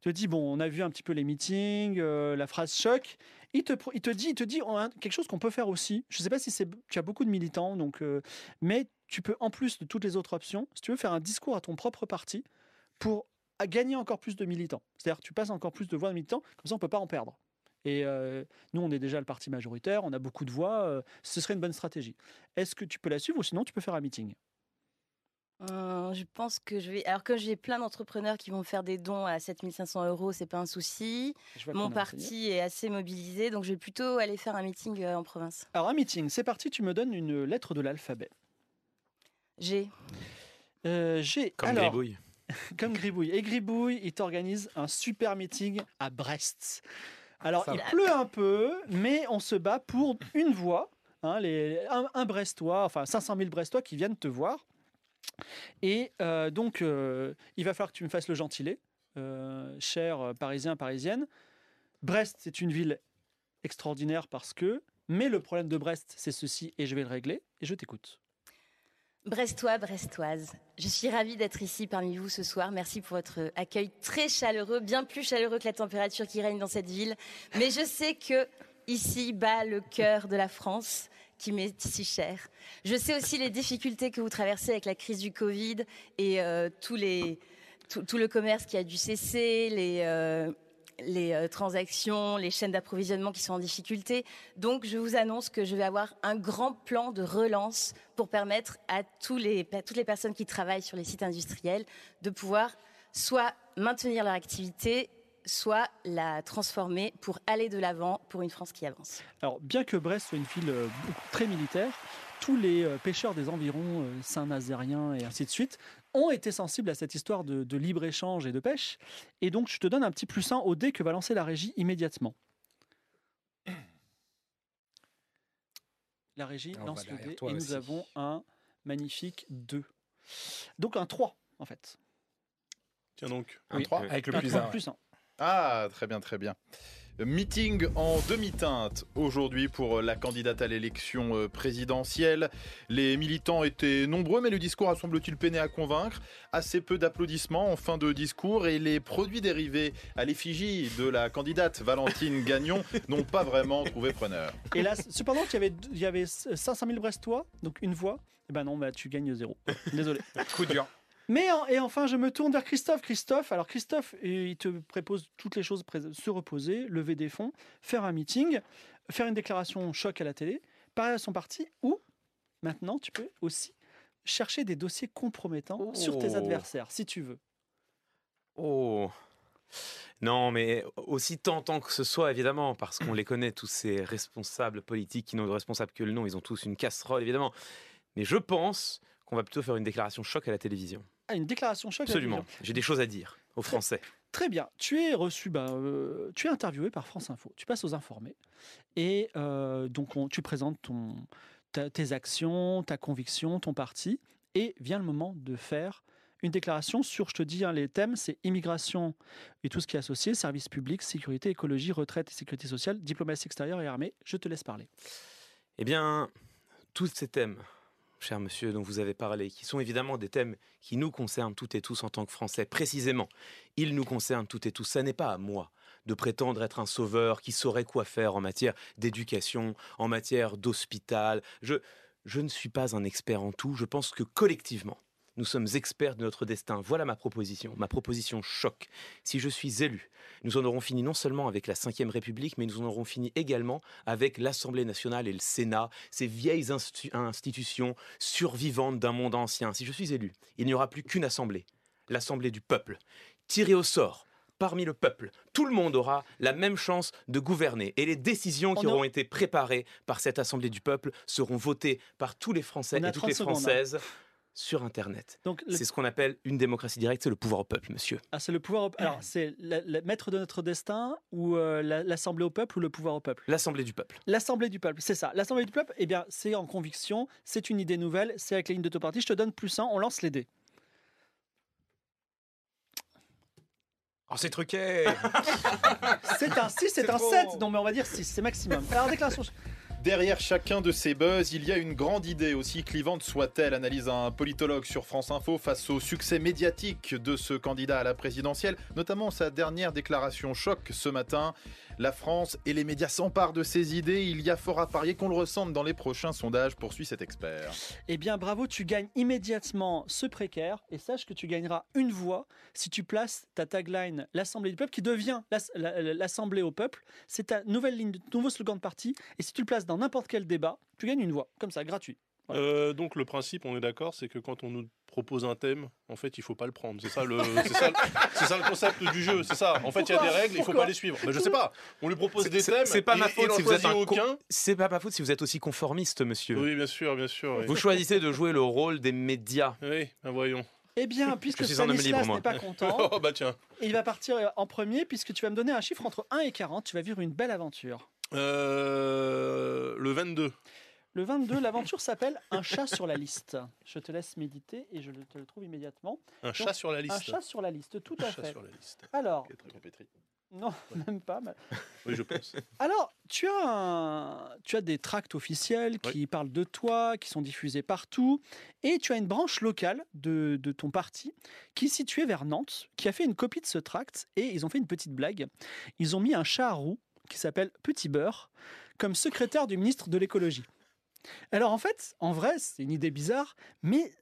te dit bon, on a vu un petit peu les meetings, euh, la phrase choc. Il te, il te dit, il te dit on a quelque chose qu'on peut faire aussi. Je ne sais pas si c'est, tu as beaucoup de militants, donc, mais tu peux en plus de toutes les autres options, si tu veux faire un discours à ton propre parti pour à gagner encore plus de militants. C'est-à-dire tu passes encore plus de voix de militants, comme ça on peut pas en perdre. Et euh, nous, on est déjà le parti majoritaire, on a beaucoup de voix, euh, ce serait une bonne stratégie. Est-ce que tu peux la suivre ou sinon tu peux faire un meeting? Euh, je pense que je vais. Alors, comme j'ai plein d'entrepreneurs qui vont faire des dons à 7500 euros, c'est pas un souci. Mon parti est assez mobilisé, donc je vais plutôt aller faire un meeting en province. Alors un meeting, c'est parti, tu me donnes une lettre de l'alphabet. J'ai. Euh, J'ai Comme alors, Gribouille. comme Gribouille. Et Gribouille, il t'organise un super meeting à Brest. Alors, Ça il va. pleut un peu, mais on se bat pour une voix. hein, les, un, un Brestois, enfin 500 000 Brestois qui viennent te voir. Et euh, donc, euh, il va falloir que tu me fasses le gentilé, euh, cher Parisien, Parisienne. Brest, c'est une ville extraordinaire parce que... Mais le problème de Brest, c'est ceci, et je vais le régler, et je t'écoute. Brestois, Brestoise, je suis ravie d'être ici parmi vous ce soir. Merci pour votre accueil très chaleureux, bien plus chaleureux que la température qui règne dans cette ville. Mais je sais que ici bat le cœur de la France qui m'est si cher. Je sais aussi les difficultés que vous traversez avec la crise du Covid et euh, tout le commerce qui a dû cesser, les, euh, les euh, transactions, les chaînes d'approvisionnement qui sont en difficulté. Donc, je vous annonce que je vais avoir un grand plan de relance pour permettre à, toutes les personnes qui travaillent sur les sites industriels de pouvoir soit maintenir leur activité, soit la transformer pour aller de l'avant pour une France qui avance. Alors, bien que Brest soit une ville euh, très militaire, tous les euh, pêcheurs des environs, Saint-Nazérien et ainsi de suite, ont été sensibles à cette histoire de, de libre-échange et de pêche. Et donc, je te donne un petit plus 1 au dé que va lancer la régie immédiatement. La régie On lance le dé et nous aussi. avons un magnifique 2. Donc un 3, en fait. Tiens donc. Un Oui, 3 oui. Avec le un plus 3 un. plus 1. Ah, très bien, très bien. Meeting en demi-teinte aujourd'hui pour la candidate à l'élection euh, présidentielle. Les militants étaient nombreux, mais le discours a semble-t-il peiné à convaincre. Assez peu d'applaudissements en fin de discours et les produits dérivés à l'effigie de la candidate Valentine Gagnon n'ont pas vraiment trouvé preneur. Et là, cependant, il y avait, il y avait 500 000 Brestois, donc une voix. Et ben non, bah, tu gagnes zéro. Désolé. Coup dur. Mais en- et enfin, je me tourne vers Christophe. Christophe, alors Christophe, il te propose toutes les choses se reposer, lever des fonds, faire un meeting, faire une déclaration choc à la télé, parler à son parti, ou maintenant, tu peux aussi chercher des dossiers compromettants sur tes Oh. adversaires, si tu veux. Oh non, mais aussi tentant que ce soit, évidemment, parce qu'on les connaît, tous ces responsables politiques qui n'ont de responsable que le nom, ils ont tous une casserole, évidemment. Mais je pense qu'on va plutôt faire une déclaration choc à la télévision. Ah, une déclaration choc. Absolument. J'ai des choses à dire aux Français. Très bien. Tu es reçu, bah, euh, tu es interviewé par France Info. Tu passes aux informés. Et euh, donc, on- tu présentes ton, ta- tes actions, ta conviction, ton parti. Et vient le moment de faire une déclaration sur, je te dis, hein, les thèmes, c'est immigration et tout ce qui est associé, services publics, sécurité, écologie, retraite et sécurité sociale, diplomatie extérieure et armée. Je te laisse parler. Eh bien, tous ces thèmes, cher monsieur, dont vous avez parlé, qui sont évidemment des thèmes qui nous concernent toutes et tous en tant que Français, précisément, ils nous concernent toutes et tous. Ça n'est pas à moi de prétendre être un sauveur qui saurait quoi faire en matière d'éducation, en matière d'hôpital. Je, je ne suis pas un expert en tout. Je pense que collectivement, nous sommes experts de notre destin. Voilà ma proposition. Ma proposition choc. Si je suis élu, nous en aurons fini non seulement avec la Ve République, mais nous en aurons fini également avec l'Assemblée nationale et le Sénat, ces vieilles institu institutions survivantes d'un monde ancien. Si je suis élu, il n'y aura plus qu'une assemblée, l'Assemblée du peuple, tirée au sort parmi le peuple. Tout le monde aura la même chance de gouverner. Et les décisions qui On a- auront été préparées par cette Assemblée du peuple seront votées par tous les Français et toutes 30 les hein. Françaises sur Internet. Donc, le- C'est ce qu'on appelle une démocratie directe, c'est le pouvoir au peuple, monsieur. ah, c'est le pouvoir. au- Alors, c'est maître de notre destin ou euh, la- l'Assemblée au peuple ou le pouvoir au peuple? L'Assemblée du peuple. L'Assemblée du peuple, c'est ça. L'Assemblée du peuple, eh bien, c'est en conviction, c'est une idée nouvelle, c'est avec la ligne de parti. Je te donne plus un, on lance les dés. Oh, c'est truqué C'est un 6, c'est C'est un trop. 7. Non, mais on va dire 6, c'est maximum. Alors, déclaration. Derrière chacun de ces buzz, il y a une grande idée, aussi clivante soit-elle, analyse un politologue sur France Info face au succès médiatique de ce candidat à la présidentielle, notamment sa dernière déclaration choc ce matin. La France et les médias s'emparent de ses idées, il y a fort à parier qu'on le ressente dans les prochains sondages, poursuit cet expert. Eh bien, bravo, tu gagnes immédiatement ce précaire et sache que tu gagneras une voix si tu places ta tagline L'Assemblée du peuple qui devient l'As- la- la- l'Assemblée au peuple. C'est ta nouvelle ligne, nouveau slogan de parti. Et si tu le places dans n'importe quel débat, tu gagnes une voix, comme ça, gratuit. Voilà. Euh, donc le principe, on est d'accord, c'est que quand on nous propose un thème, en fait, il faut pas le prendre. C'est ça le, c'est ça, le- c'est ça le concept du jeu. C'est ça. En fait, il y a des règles, il faut pas les suivre. Mais je sais pas. On lui propose C'est- des c'est- thèmes. c'est pas ma faute si vous êtes aucun. C'est pas ma faute si vous êtes aussi conformiste, monsieur. Oui, bien sûr, bien sûr. Oui, Vous choisissez de jouer le rôle des médias. Oui, ben voyons. Eh bien, puisque Stanislas n'est pas content, Oh bah tiens. il va partir en premier puisque tu vas me donner un chiffre entre 1 et 40. Tu vas vivre une belle aventure. Euh, le 22. Le 22, l'aventure s'appelle Un chat sur la liste. Je te laisse méditer et je te le trouve immédiatement. Un chat sur la liste. Un chat sur la liste, tout Un à chat fait. sur la liste. Alors, non, même pas. mais- Oui, je pense. Alors, tu as, un- tu as des tracts officiels qui parlent de toi, qui sont diffusés partout, et tu as une branche locale de, de ton parti qui est située vers Nantes, qui a fait une copie de ce tract, et ils ont fait une petite blague. Ils ont mis un chat à roue qui s'appelle Petit Beurre comme secrétaire du ministre de l'écologie. Alors en fait, en vrai, c'est une idée bizarre, mais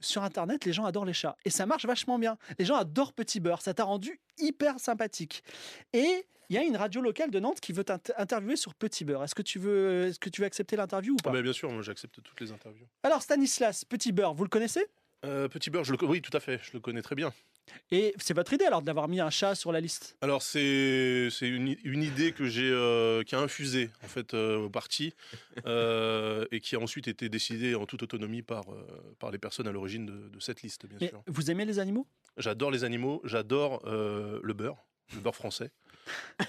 sur Internet, les gens adorent les chats. Et ça marche vachement bien. Les gens adorent Petit Beurre. Ça t'a rendu hyper sympathique. Et il y a une radio locale de Nantes qui veut t'interviewer sur Petit Beurre. Est-ce que tu veux, est-ce que tu veux accepter l'interview ou Ah pas bah, bien sûr, moi j'accepte toutes les interviews. Alors Stanislas, Petit Beurre, vous le connaissez? Euh, Petit beurre, je le... co- oui, tout à fait, je le connais très bien. Et c'est votre idée alors d'avoir mis un chat sur la liste? Alors c'est c'est une, une idée que j'ai euh, qui a infusé en fait euh, au parti euh, et qui a ensuite été décidée en toute autonomie par euh, par les personnes à l'origine de, de cette liste bien Mais sûr. Vous aimez les animaux? J'adore les animaux, j'adore euh, le beurre, le beurre français.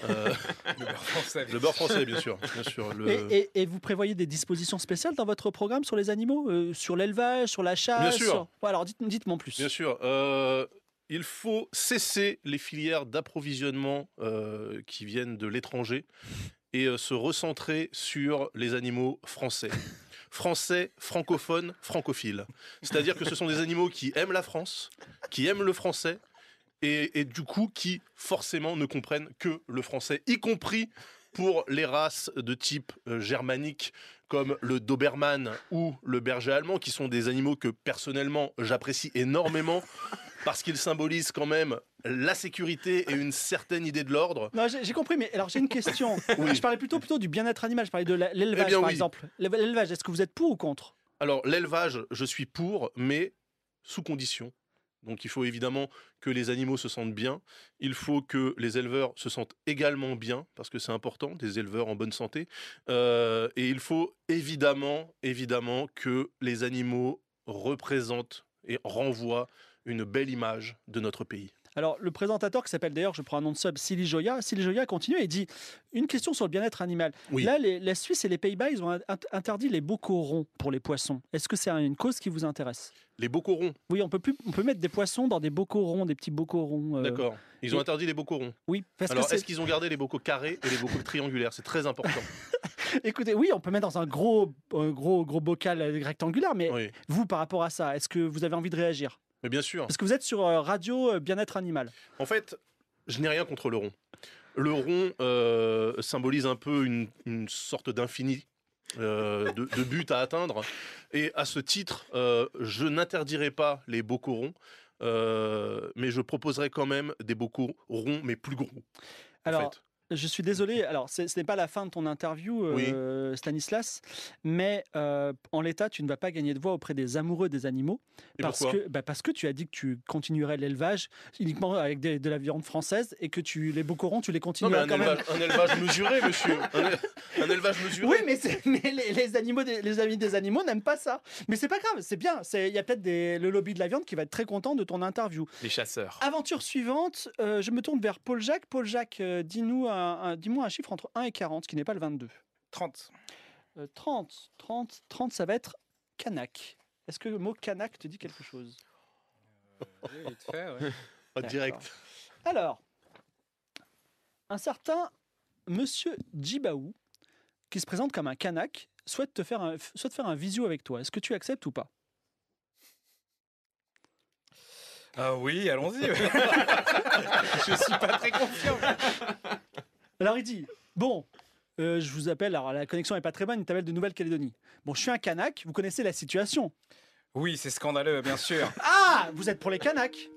Euh, Le beurre français. le beurre français bien sûr, bien sûr. Le... et, et- et vous prévoyez des dispositions spéciales dans votre programme sur les animaux? Euh, Sur l'élevage, sur la chasse Bien sûr. sur- Ouais, alors dites- dites-moi en plus. Bien sûr. Il faut cesser les filières d'approvisionnement euh, qui viennent de l'étranger et euh, se recentrer sur les animaux français. Français, francophones, francophiles. C'est-à-dire que ce sont des animaux qui aiment la France, qui aiment le français et, et du coup qui forcément ne comprennent que le français, y compris pour les races de type euh, germanique comme le Doberman ou le berger allemand, qui sont des animaux que personnellement j'apprécie énormément parce qu'ils symbolisent quand même la sécurité et une certaine idée de l'ordre. Non, j'ai compris, mais alors j'ai une question. Oui. Je parlais plutôt, plutôt du bien-être animal, je parlais de l'élevage Eh par oui. exemple. L'élevage, est-ce que vous êtes pour ou contre? Alors l'élevage, je suis pour, mais sous condition. Donc il faut évidemment que les animaux se sentent bien. Il faut que les éleveurs se sentent également bien, parce que c'est important, des éleveurs en bonne santé. Euh, et il faut évidemment, évidemment que les animaux représentent et renvoient une belle image de notre pays. Alors, le présentateur qui s'appelle d'ailleurs, je prends un nom de sub, Silly Joya, Silly Joya continue et dit une question sur le bien-être animal. Oui. Là, les- la Suisse et les Pays-Bas, ils ont in- interdit les bocaux ronds pour les poissons. Est-ce que c'est une cause qui vous intéresse? Les bocaux ronds, Oui, on peut plus, on peut mettre des poissons dans des bocaux ronds, des petits bocaux ronds. euh, d'accord. Ils ont et- interdit les bocaux ronds. Oui, parce Alors, que c'est- est-ce qu'ils ont gardé les bocaux carrés et les bocaux triangulaires? C'est très important. écoutez, oui, on peut mettre dans un gros, gros, gros bocal euh, rectangulaire, mais Oui. vous, par rapport à ça, est-ce que vous avez envie de réagir? Mais bien sûr. Parce que vous êtes sur euh, Radio euh, Bien-être Animal. En fait, je n'ai rien contre le rond. Le rond euh, symbolise un peu une, une sorte d'infini. euh, de, de but à atteindre et à ce titre euh, je n'interdirai pas les bocaux ronds mais je proposerai quand même des bocaux ronds mais plus gros en Alors, fait. Je suis désolé, alors ce n'est pas la fin de ton interview, euh, Stanislas, mais euh, en l'état, tu ne vas pas gagner de voix auprès des amoureux des animaux. Et parce, pourquoi? que, bah, parce que tu as dit que tu continuerais l'élevage uniquement avec des- de la viande française et que tu, les bocaux tu les non continuerais mais un quand même. élevage, un élevage mesuré monsieur un, élevage mesuré Oui, mais, les, les animaux, des- les amis des animaux n'aiment pas ça. Mais c'est pas grave, c'est bien. Il y a peut-être le lobby de la viande qui va être très content de ton interview. Les chasseurs. Aventure suivante, euh, je me tourne vers Paul Jacques. Paul Jacques, dis-nous un, un- dis-moi un chiffre entre 1 et 40, qui n'est pas le 22. 30. Euh, 30, 30, 30, ça va être Kanak. Est-ce que le mot Kanak te dit quelque chose? Oui, vite fait, ouais. Pas direct Alors, un certain monsieur Djibaou, qui se présente comme un Kanak, souhaite te faire un, souhaite faire un visio avec toi. Est-ce que tu acceptes ou pas? Ah oui, allons-y. je suis pas très confiant. Alors il dit Bon, euh, je vous appelle, alors la connexion n'est pas très bonne, il t'appelle de Nouvelle-Calédonie. Bon, je suis un Kanak, vous connaissez la situation. Oui, c'est scandaleux, bien sûr. Ah Vous êtes pour les Kanaks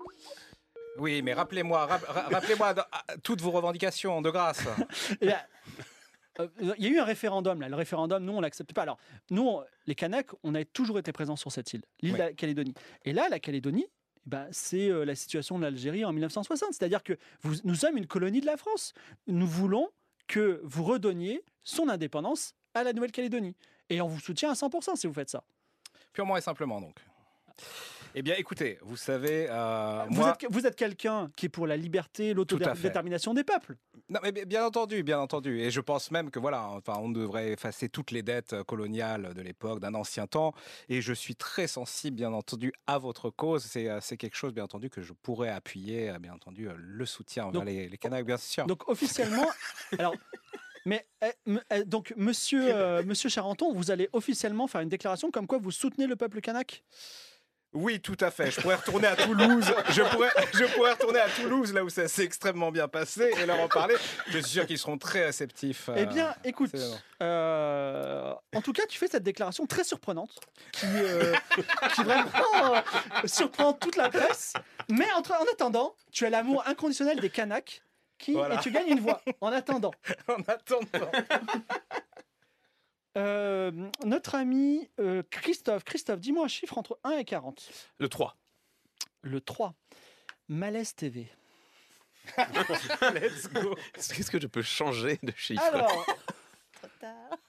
Oui, mais rappelez-moi, rap- ra- rappelez-moi ah, toutes vos revendications, de grâce. Eh euh, Il y a eu un référendum, là. Le référendum, nous, on l'accepte pas. Alors, nous, on- les Kanaks, on a toujours été présents sur cette île, l'île Oui. de la Calédonie. Et là, la Calédonie, ben, c'est euh, la situation de l'Algérie en 1960. C'est-à-dire que nous sommes une colonie de la France. Nous voulons que vous redonniez son indépendance à la Nouvelle-Calédonie. Et on vous soutient à 100% si vous faites ça. Purement et simplement, donc. Eh bien, écoutez, vous savez, euh, Vous moi... êtes, vous êtes quelqu'un qui est pour la liberté, l'autodétermination des peuples. Non, mais bien entendu, bien entendu. Et je pense même que voilà, enfin, on devrait effacer toutes les dettes euh, coloniales de l'époque, d'un ancien temps. Et je suis très sensible, bien entendu, à votre cause. C'est euh, c'est quelque chose, bien entendu, que je pourrais appuyer, bien entendu, le soutien envers Donc- les, les bien sûr. Donc officiellement, alors, mais eh, eh, donc Monsieur euh, Monsieur Charenton, vous allez officiellement faire une déclaration comme quoi vous soutenez le peuple kanak? Oui, tout à fait. Je pourrais retourner à Toulouse. Je pourrais, je pourrais retourner à Toulouse, là où ça s'est extrêmement bien passé, et leur en parler. Je suis sûr qu'ils seront très réceptifs. Eh bien, écoute, euh, en tout cas, tu fais cette déclaration très surprenante, qui, euh, qui vraiment euh, surprend toute la presse. Mais entre, en attendant, tu as l'amour inconditionnel des Kanaks. Qui, Voilà. Et tu gagnes une voix en attendant. en attendant. Euh, notre ami euh, Christophe, Christophe, dis-moi un chiffre entre 1 et 40. Le 3. Le 3. Malaise TV. Let's go. Est-ce que je peux changer de chiffre? Alors,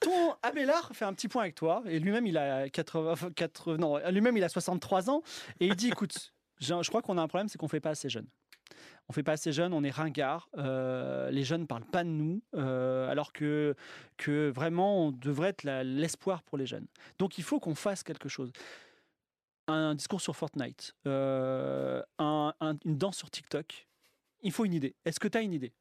ton Abélard fait un petit point avec toi, et lui-même il a 80, 80 non, lui-même il a 63 ans, et il dit écoute, je crois qu'on a un problème, c'est qu'on fait pas assez jeune. On fait pas assez jeune, on est ringard. euh, les jeunes parlent pas de nous, euh, alors que, que vraiment on devrait être l'espoir pour les jeunes. Donc il faut qu'on fasse quelque chose. Un, discours sur Fortnite, euh, un- un- une danse sur TikTok. Il faut une idée. Est-ce que tu as une idée?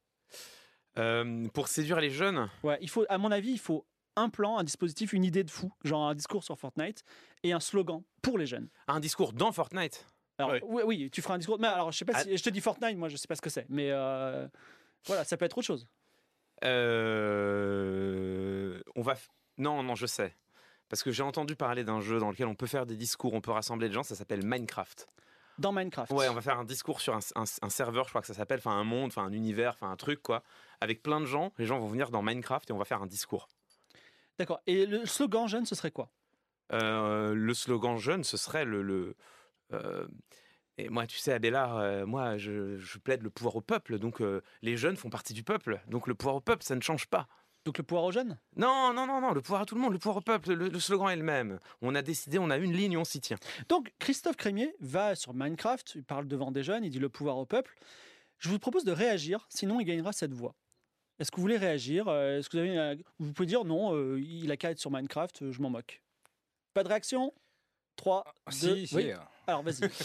Pour séduire les jeunes? Ouais, il faut, à mon avis, il faut un plan, un dispositif, une idée de fou, genre un discours sur Fortnite et un slogan pour les jeunes. Un discours dans Fortnite? Alors, oui, oui, tu feras un discours. Mais alors, je sais pas Ah. si je te dis Fortnite, moi, je sais pas ce que c'est, mais euh, voilà, ça peut être autre chose. Euh, on va. f- Non, non, je sais. Parce que j'ai entendu parler d'un jeu dans lequel on peut faire des discours, on peut rassembler les gens, ça s'appelle Minecraft. Dans Minecraft. Ouais, on va faire un discours sur un, un- un serveur, je crois que ça s'appelle, enfin un monde, enfin un univers, enfin un truc quoi, avec plein de gens. Les gens vont venir dans Minecraft et on va faire un discours. D'accord. Et le slogan jeune, ce serait quoi? Euh, le slogan jeune, ce serait le. le, et moi, tu sais, Abélard, euh, moi, je, je plaide le pouvoir au peuple. Donc, euh, les jeunes font partie du peuple. Donc, le pouvoir au peuple, ça ne change pas. Donc le pouvoir aux jeunes? Non, non, non, non, le pouvoir à tout le monde, le pouvoir au peuple, le, le slogan est le même. On a décidé, on a une ligne, on s'y tient. Donc Christophe Crémier va sur Minecraft, il parle devant des jeunes, il dit le pouvoir au peuple. Je vous propose de réagir, sinon il gagnera cette voix. Est-ce que vous voulez réagir? Euh, Est-ce que vous avez une- Vous pouvez dire non, euh, il a qu'à être sur Minecraft, euh, je m'en moque. Pas de réaction? 3, 2, Ah, Si, si. oui. Alors vas-y.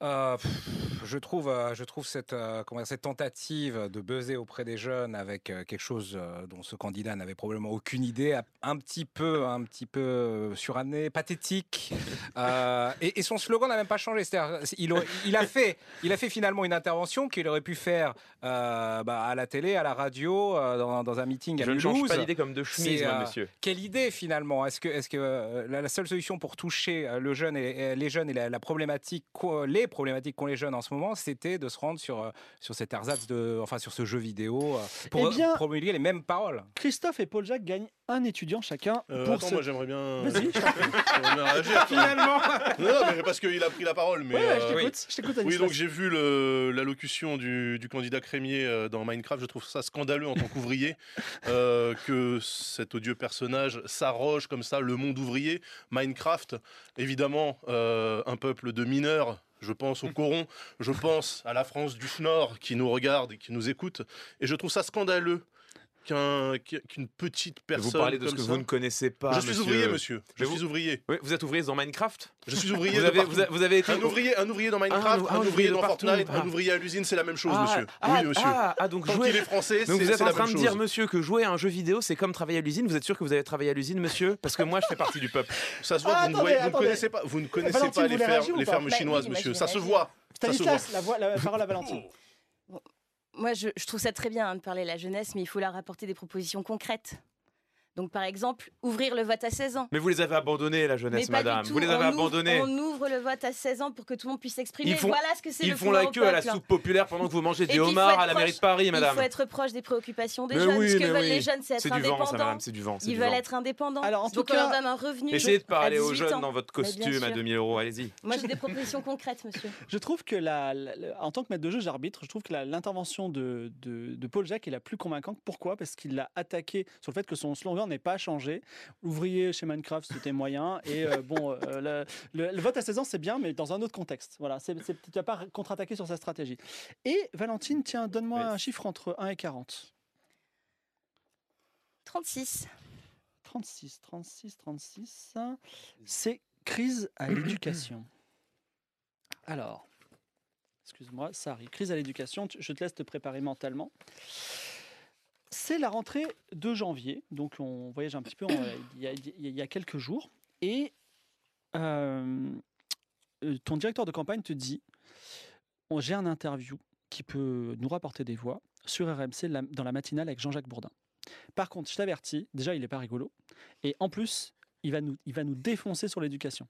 Euh, pff, je trouve, euh, je trouve cette, euh, comment dire, cette tentative de buzzer auprès des jeunes avec euh, quelque chose dont ce candidat n'avait probablement aucune idée, un petit peu, un petit peu suranné, pathétique. Euh, et, et son slogan n'a même pas changé. Il, il a fait, il a fait finalement une intervention qu'il aurait pu faire euh, bah, à la télé, à la radio, euh, dans, dans un meeting à Je ne change pas l'idée comme de chemise, moi, monsieur. Quelle idée finalement? Est-ce que, est-ce que la, la seule solution pour toucher le jeune et, les jeunes et la, la problématique, les problématiques qu'ont les jeunes en ce moment, c'était de se rendre sur, euh, sur cet ersatz de, enfin sur ce jeu vidéo euh, pour Eh bien- promulguer les mêmes paroles Christophe et Paul Jacques gagnent un étudiant chacun Euh, pour attends, ce- moi j'aimerais bien. Vas-y, je t'en prie. j'aimerais bien réagir. Finalement Non, non, mais parce qu'il a pris la parole. Mais, Ouais, ouais, je euh, t'écoute. Je t'écoute, Oui, donc j'ai vu l'allocution du, du candidat Crémier dans Minecraft. Je trouve ça scandaleux en tant qu'ouvrier euh, que cet odieux personnage s'arroge comme ça le monde ouvrier. Minecraft, évidemment, euh, un peuple de mineurs. Je pense aux corons, je pense à la France du Nord qui nous regarde et qui nous écoute. Et je trouve ça scandaleux qu'un- qu'une petite personne. Vous parlez de ce que ça- vous ne connaissez pas. Je suis monsieur. ouvrier, monsieur. Je Mais vous- suis ouvrier. Oui, vous êtes ouvrier dans Minecraft? Je suis ouvrier. vous avez, partout. vous, a- vous avez été. Un ouvrier, un ouvrier dans Minecraft, Ah, un, un ouvrier dans partout. Fortnite, Ah. un ouvrier à l'usine, c'est la même chose, Ah, monsieur. ah, oui, monsieur. Ah, ah, donc Tant jouer. est français, Donc vous êtes en train de dire, monsieur, que jouer à un jeu vidéo, c'est comme travailler à l'usine. Vous êtes sûr que vous avez travaillé à l'usine, monsieur? Parce que moi, je fais partie du peuple. Ça se voit, Ah, vous, ne connaissez pas, vous ne connaissez pas les, fermes Bah, chinoises, monsieur. Ça se voit. Stanislas, la, voix- la parole à Valentine. Moi, je, trouve ça très bien hein, de parler à la jeunesse, mais il faut leur apporter des propositions concrètes. Donc, par exemple, ouvrir le vote à 16 ans. Mais vous les avez abandonnés, la Mais jeunesse, pas madame. du tout. Vous les on avez ouvre- abandonnés. On ouvre le vote à 16 ans pour que tout le monde puisse s'exprimer. Ils font- Voilà ce que c'est Ils le font la queue à la soupe populaire pendant que vous mangez des il homards à la mairie de Paris, Il madame. faut être proche des préoccupations des Mais jeunes. oui, ce que veulent oui. les jeunes, c'est être C'est du vent, ça, indépendants. madame, c'est du vent. Ils du veulent vent. être indépendants. Alors, en tout Donc on leur cas, donne un revenu. Essayez de parler aux 18 jeunes ans. dans votre costume à sûr. 2000 euros, allez-y. Moi, j'ai des propositions concrètes, monsieur. Je trouve que, la, en tant que maître de jeu, j'arbitre, je trouve que l'intervention de, de, de Paul Jacques est la plus convaincante. Pourquoi? Parce qu'il l'a attaqué sur le fait que son slogan n'est pas changé. Ouvrier chez Minecraft, c'était moyen. Et euh, bon, euh, le, le- le vote à 16 ans, c'est bien, mais dans un autre contexte. Voilà, tu n'as pas contre-attaqué sur sa stratégie. Et Valentine, tiens, donne-moi Oui. un chiffre entre 1 et 40. 36. 36, 36, 36. C'est crise à l'éducation. Alors, excuse-moi, ça arrive. Crise à l'éducation, je te laisse te préparer mentalement. C'est la rentrée de janvier, donc on voyage un petit peu en- il, y a, il y a quelques jours, et euh, ton directeur de campagne te dit, Oh, j'ai un interview qui peut nous rapporter des voix sur RMC la- dans la matinale avec Jean-Jacques Bourdin. Par contre, je t'avertis, déjà, il n'est pas rigolo. Et en plus, il va nous, il va nous défoncer sur l'éducation.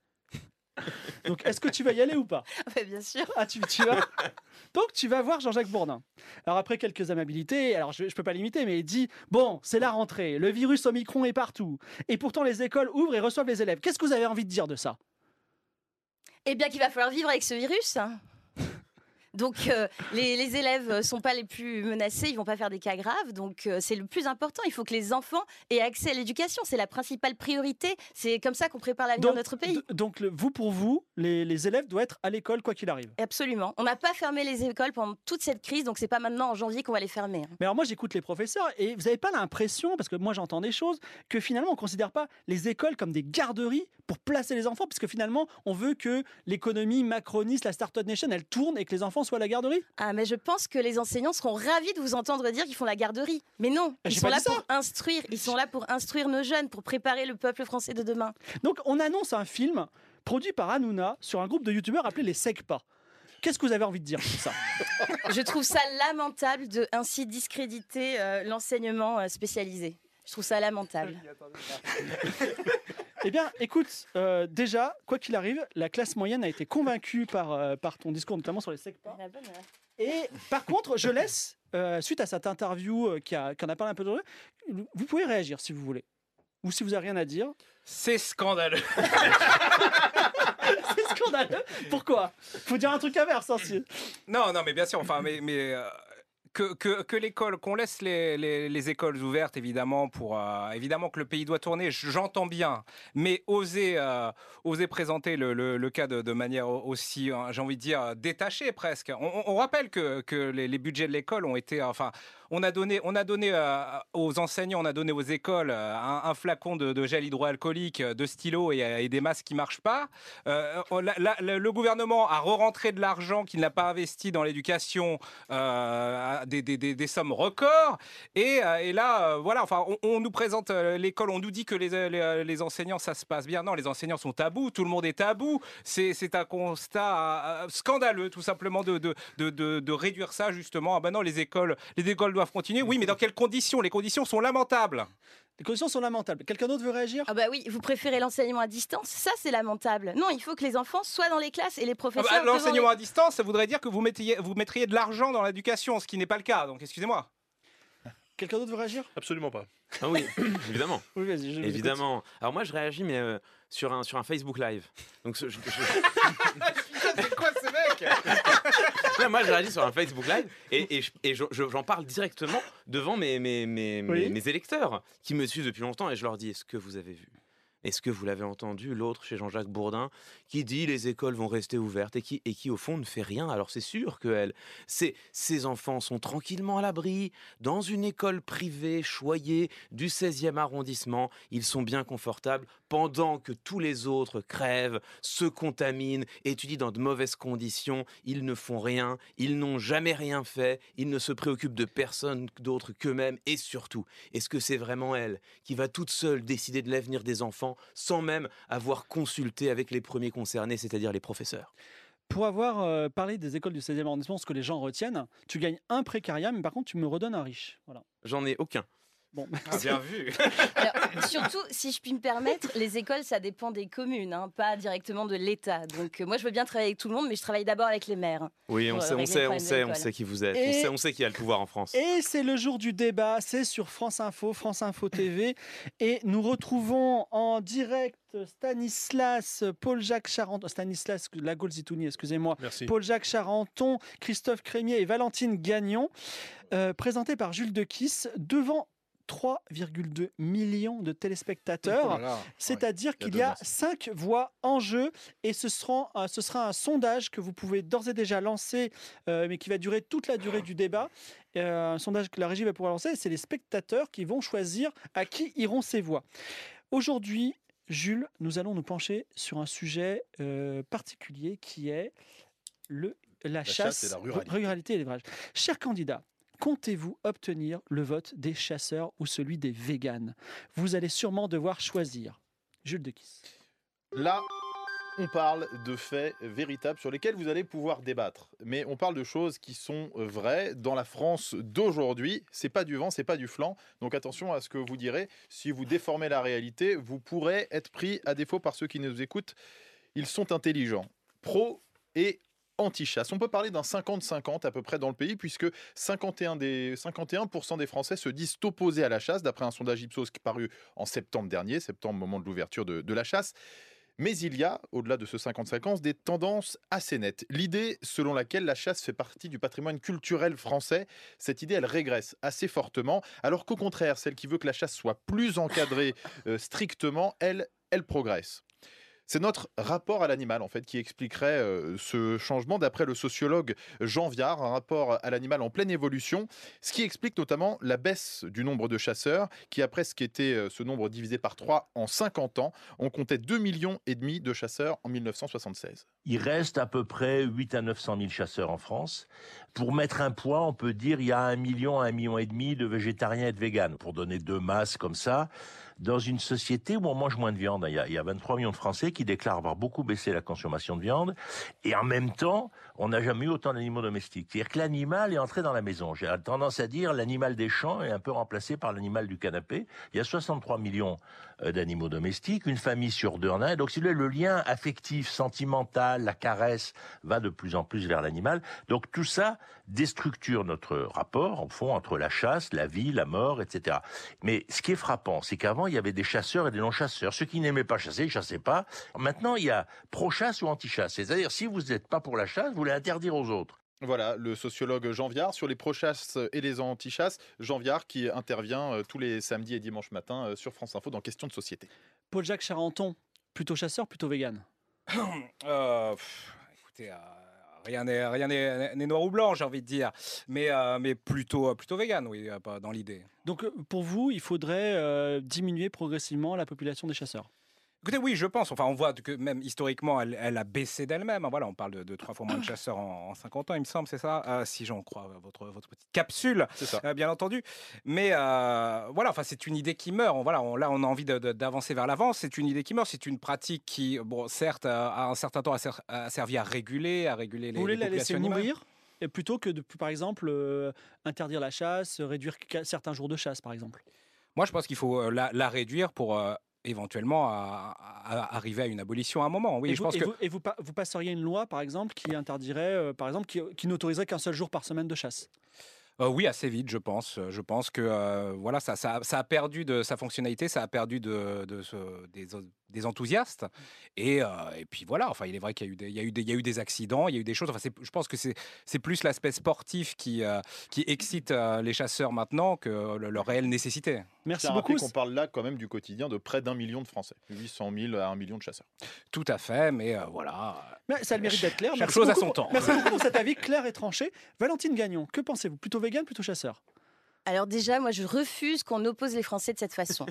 Donc, est-ce que tu vas y aller ou pas? Ouais, bien sûr. Ah, tu, tu vas? Donc, tu vas voir Jean-Jacques Bourdin. Alors, après quelques amabilités, alors je ne peux pas l'imiter, mais il dit Bon, c'est la rentrée, le virus Omicron est partout. Et pourtant, les écoles ouvrent et reçoivent les élèves. Qu'est-ce que vous avez envie de dire de ça? Eh bien qu'il va falloir vivre avec ce virus. Donc euh, les, les élèves ne sont pas les plus menacés, ils vont pas faire des cas graves. Donc euh, c'est le plus important. Il faut que les enfants aient accès à l'éducation. C'est la principale priorité. C'est comme ça qu'on prépare l'avenir de notre pays. donc le- vous, pour vous, les, les élèves doivent être à l'école quoi qu'il arrive. Absolument. On n'a pas fermé les écoles pendant toute cette crise, donc c'est pas maintenant en janvier qu'on va les fermer. hein. Mais alors moi j'écoute les professeurs et vous n'avez pas l'impression, parce que moi j'entends des choses, que finalement on ne considère pas les écoles comme des garderies pour placer les enfants, parce que finalement on veut que l'économie macroniste, la Startup Nation, elle tourne et que les enfants soient à la garderie? Ah, mais je pense que les enseignants seront ravis de vous entendre dire qu'ils font la garderie. Mais non, Ah, ils j'ai sont là pour instruire. Ils sont là pour instruire nos jeunes, pour préparer le peuple français de demain. Donc on annonce un film produit par Hanouna sur un groupe de youtubeurs appelé les SECPA. Qu'est-ce que vous avez envie de dire sur ça? Je trouve ça lamentable de ainsi discréditer euh, l'enseignement euh, spécialisé. Je trouve ça lamentable. Eh bien, écoute, euh, déjà, quoi qu'il arrive, la classe moyenne a été convaincue par, euh, par ton discours, notamment sur les SECPA. Et par contre, je laisse, euh, suite à cette interview euh, qui, a, qui en a parlé un peu de vous pouvez réagir si vous voulez. Ou si vous n'avez rien à dire. C'est scandaleux. C'est scandaleux. Pourquoi? Faut dire un truc inverse. hein, si- Non, non, mais bien sûr. Enfin, mais, mais euh, que, l'école, qu'on laisse les, les, les, écoles ouvertes, évidemment, pour euh, évidemment que le pays doit tourner, j'entends bien, mais oser, euh, oser présenter le, cas de, manière aussi, hein, j'ai envie de dire, détachée presque. On, rappelle que, que les, les budgets de l'école ont été, enfin, on a donné, on a donné euh, aux enseignants, on a donné aux écoles euh, un, flacon de, gel hydroalcoolique, de stylos et, des masques qui marchent pas. Euh, le gouvernement a re-rentré de l'argent qu'il n'a pas investi dans l'éducation, euh, des, sommes records. Et, euh, là, voilà, enfin, on, nous présente l'école, on nous dit que les, enseignants, ça se passe bien. Non, les enseignants sont tabous, tout le monde est tabou. C'est un constat scandaleux, tout simplement, de, de, réduire ça justement. Ah ben non, les écoles, les écoles doivent continuer. Oui, mais dans quelles conditions? Les conditions sont lamentables. Les conditions sont lamentables. Quelqu'un d'autre veut réagir? Ah bah oui, vous préférez l'enseignement à distance? Ça, c'est lamentable. Non, il faut que les enfants soient dans les classes et les professeurs... Ah bah, l'enseignement les... à distance, ça voudrait dire que vous mettriez, vous mettriez de l'argent dans l'éducation, ce qui n'est pas le cas. Donc, excusez-moi. Quelqu'un d'autre veut réagir? Absolument pas. Ah oui, évidemment. Oui, vas-y. je Évidemment. Alors moi, je réagis, mais euh, sur, un, sur un Facebook Live. Donc, je, je... C'est quoi ce Moi, je réagis sur un Facebook Live et, et, et j'en parle directement devant mes, mes, mes, Oui. mes électeurs qui me suivent depuis longtemps et je leur dis est-ce que vous avez vu est-ce que vous l'avez entendu, l'autre chez Jean-Jacques Bourdin, qui dit les écoles vont rester ouvertes et qui, et qui au fond ne fait rien? Alors c'est sûr que elle, ces, ces enfants sont tranquillement à l'abri, dans une école privée, choyée du 16e arrondissement, ils sont bien confortables, pendant que tous les autres crèvent, se contaminent, étudient dans de mauvaises conditions, ils ne font rien, ils n'ont jamais rien fait, ils ne se préoccupent de personne d'autre qu'eux-mêmes, et surtout, est-ce que c'est vraiment elle qui va toute seule décider de l'avenir des enfants? Sans même avoir consulté avec les premiers concernés, c'est-à-dire les professeurs. Pour avoir euh, parlé des écoles du 16e arrondissement, ce que les gens retiennent, tu gagnes un précaria, mais par contre, tu me redonnes un riche. Voilà. J'en ai aucun. Bon, ah, bien vu. Alors, surtout, si je puis me permettre, les écoles, ça dépend des communes, hein, pas directement de l'État. Donc, euh, moi, je veux bien travailler avec tout le monde, mais je travaille d'abord avec les maires. Oui, on sait, on sait, on sait, on l'école. sait qui vous êtes. Et- On sait, on sait qui a le pouvoir en France. Et c'est le jour du débat, c'est sur France Info, France Info TV. Et nous retrouvons en direct Stanislas, Paul-Jacques Charenton, Stanislas Lagolzitouni, excusez-moi. Paul-Jacques Charenton, Christophe Crémier et Valentine Gagnon, euh, présentés par Jules Dequisse, devant 3,2 millions de téléspectateurs. Voilà. C'est-à-dire qu'il y a cinq voix en jeu et ce sera, euh, ce sera un sondage que vous pouvez d'ores et déjà lancer, euh, mais qui va durer toute la durée du débat. Euh, un sondage que la régie va pouvoir lancer, c'est les spectateurs qui vont choisir à qui iront ces voix. Aujourd'hui, Jules, nous allons nous pencher sur un sujet euh, particulier qui est le, la, chasse et la ruralité. ruralité et l'élevage. Chers candidats, comptez-vous obtenir le vote des chasseurs ou celui des véganes? Vous allez sûrement devoir choisir. Jules de Kiss. Là, on parle de faits véritables sur lesquels vous allez pouvoir débattre. Mais on parle de choses qui sont vraies dans la France d'aujourd'hui. C'est pas du vent, c'est pas du flanc. Donc attention à ce que vous direz. Si vous déformez la réalité, vous pourrez être pris à défaut par ceux qui nous écoutent. Ils sont intelligents, pro et anti-chasse. On peut parler d'un 50-50 à peu près dans le pays, puisque 51 des, 51% des Français se disent opposés à la chasse, d'après un sondage Ipsos qui paru en septembre dernier, septembre, moment de l'ouverture de, de la chasse. Mais il y a, au-delà de ce 50-50, des tendances assez nettes. L'idée selon laquelle la chasse fait partie du patrimoine culturel français, cette idée, elle régresse assez fortement, alors qu'au contraire, celle qui veut que la chasse soit plus encadrée euh, strictement, elle, elle progresse. C'est notre rapport à l'animal, en fait, qui expliquerait euh, ce changement, d'après le sociologue Jean Viard, un rapport à l'animal en pleine évolution, ce qui explique notamment la baisse du nombre de chasseurs, qui a presque été euh, ce nombre divisé par 3 en 50 ans. On comptait 2 millions et demi de chasseurs en 1976. Il reste à peu près 8 à 900 000 chasseurs en France. Pour mettre un poids, on peut dire il y a un million, un million et demi de végétariens et de véganes. Pour donner deux masses comme ça, dans une société où on mange moins de viande, il y a, il y a 23 millions de Français qui déclarent avoir beaucoup baissé la consommation de viande. Et en même temps, on n'a jamais eu autant d'animaux domestiques. C'est-à-dire que l'animal est entré dans la maison. J'ai tendance à dire l'animal des champs est un peu remplacé par l'animal du canapé. Il y a 63 millions euh, d'animaux domestiques, une famille sur deux en a. Donc, si le lien affectif, sentimental, la caresse va de plus en plus vers l'animal. Donc, tout ça déstructure notre rapport, au fond, entre la chasse, la vie, la mort, etc. Mais ce qui est frappant, c'est qu'avant, il y avait des chasseurs et des non-chasseurs. Ceux qui n'aimaient pas chasser, ils chassaient pas. Maintenant, il y a pro-chasse ou anti-chasse. C'est-à-dire, si vous n'êtes pas pour la chasse, vous voulez interdire aux autres. Voilà, le sociologue Jean Viard sur les pro-chasses et les anti-chasses. Jean Viard qui intervient euh, tous les samedis et dimanches matin euh, sur France Info dans Questions de société. Paul-Jacques Charenton, plutôt chasseur, plutôt vegan Euh, pff, écoutez, euh, rien n'est rien n'est n'est noir ou blanc, j'ai envie de dire, mais euh, mais plutôt plutôt vegan, oui, pas dans l'idée. Donc pour vous, il faudrait euh, diminuer progressivement la population des chasseurs. Écoutez, oui, je pense. Enfin, on voit que même historiquement, elle, elle a baissé d'elle-même. hein. Voilà, on parle de, de trois fois moins de chasseurs en, en 50 ans, il me semble, c'est ça? Euh, Si j'en crois euh, votre, votre petite capsule, ça. euh, bien entendu. Mais euh, voilà, enfin, c'est une idée qui meurt. On- Voilà, on- là, on a envie d'avancer vers l'avant. C'est une idée qui meurt. C'est une pratique qui, bon, certes, a, a un certain temps a, ser- a servi à réguler, à réguler les, Vous voulez les la laisser mourir et plutôt que de, par exemple, euh, interdire la chasse, réduire certains jours de chasse, par exemple? Moi, je pense qu'il faut euh, la, la réduire pour euh, éventuellement à- arriver à une abolition à un moment. Oui, et je vous, pense et que vous- et vous pa- vous passeriez une loi, par exemple, qui interdirait, euh, par exemple, qui, qui n'autoriserait qu'un seul jour par semaine de chasse? Euh, oui, assez vite, je pense. Je pense que euh, voilà, ça, ça, ça a perdu de sa fonctionnalité, ça a perdu de, des, des enthousiastes. Et, euh, et puis voilà, enfin, il est vrai qu'il y a eu des, il y a eu des, il y a eu des accidents, il y a eu des choses. Enfin, c'est- je pense que c'est c'est plus l'aspect sportif qui, euh, qui excite euh, les chasseurs maintenant que le- leur réelle nécessité. Merci à beaucoup. qu'on parle là quand même du quotidien de près d'un million de Français. 800 000 à un million de chasseurs. Tout à fait, mais euh, voilà. Mais ça a le mérite d'être clair. Chaque Merci chose beaucoup. son temps. Merci beaucoup pour cet avis clair et tranché. Valentine Gagnon, que pensez-vous? Plutôt vegan, plutôt chasseur? Alors déjà, moi, je refuse qu'on oppose les Français de cette façon.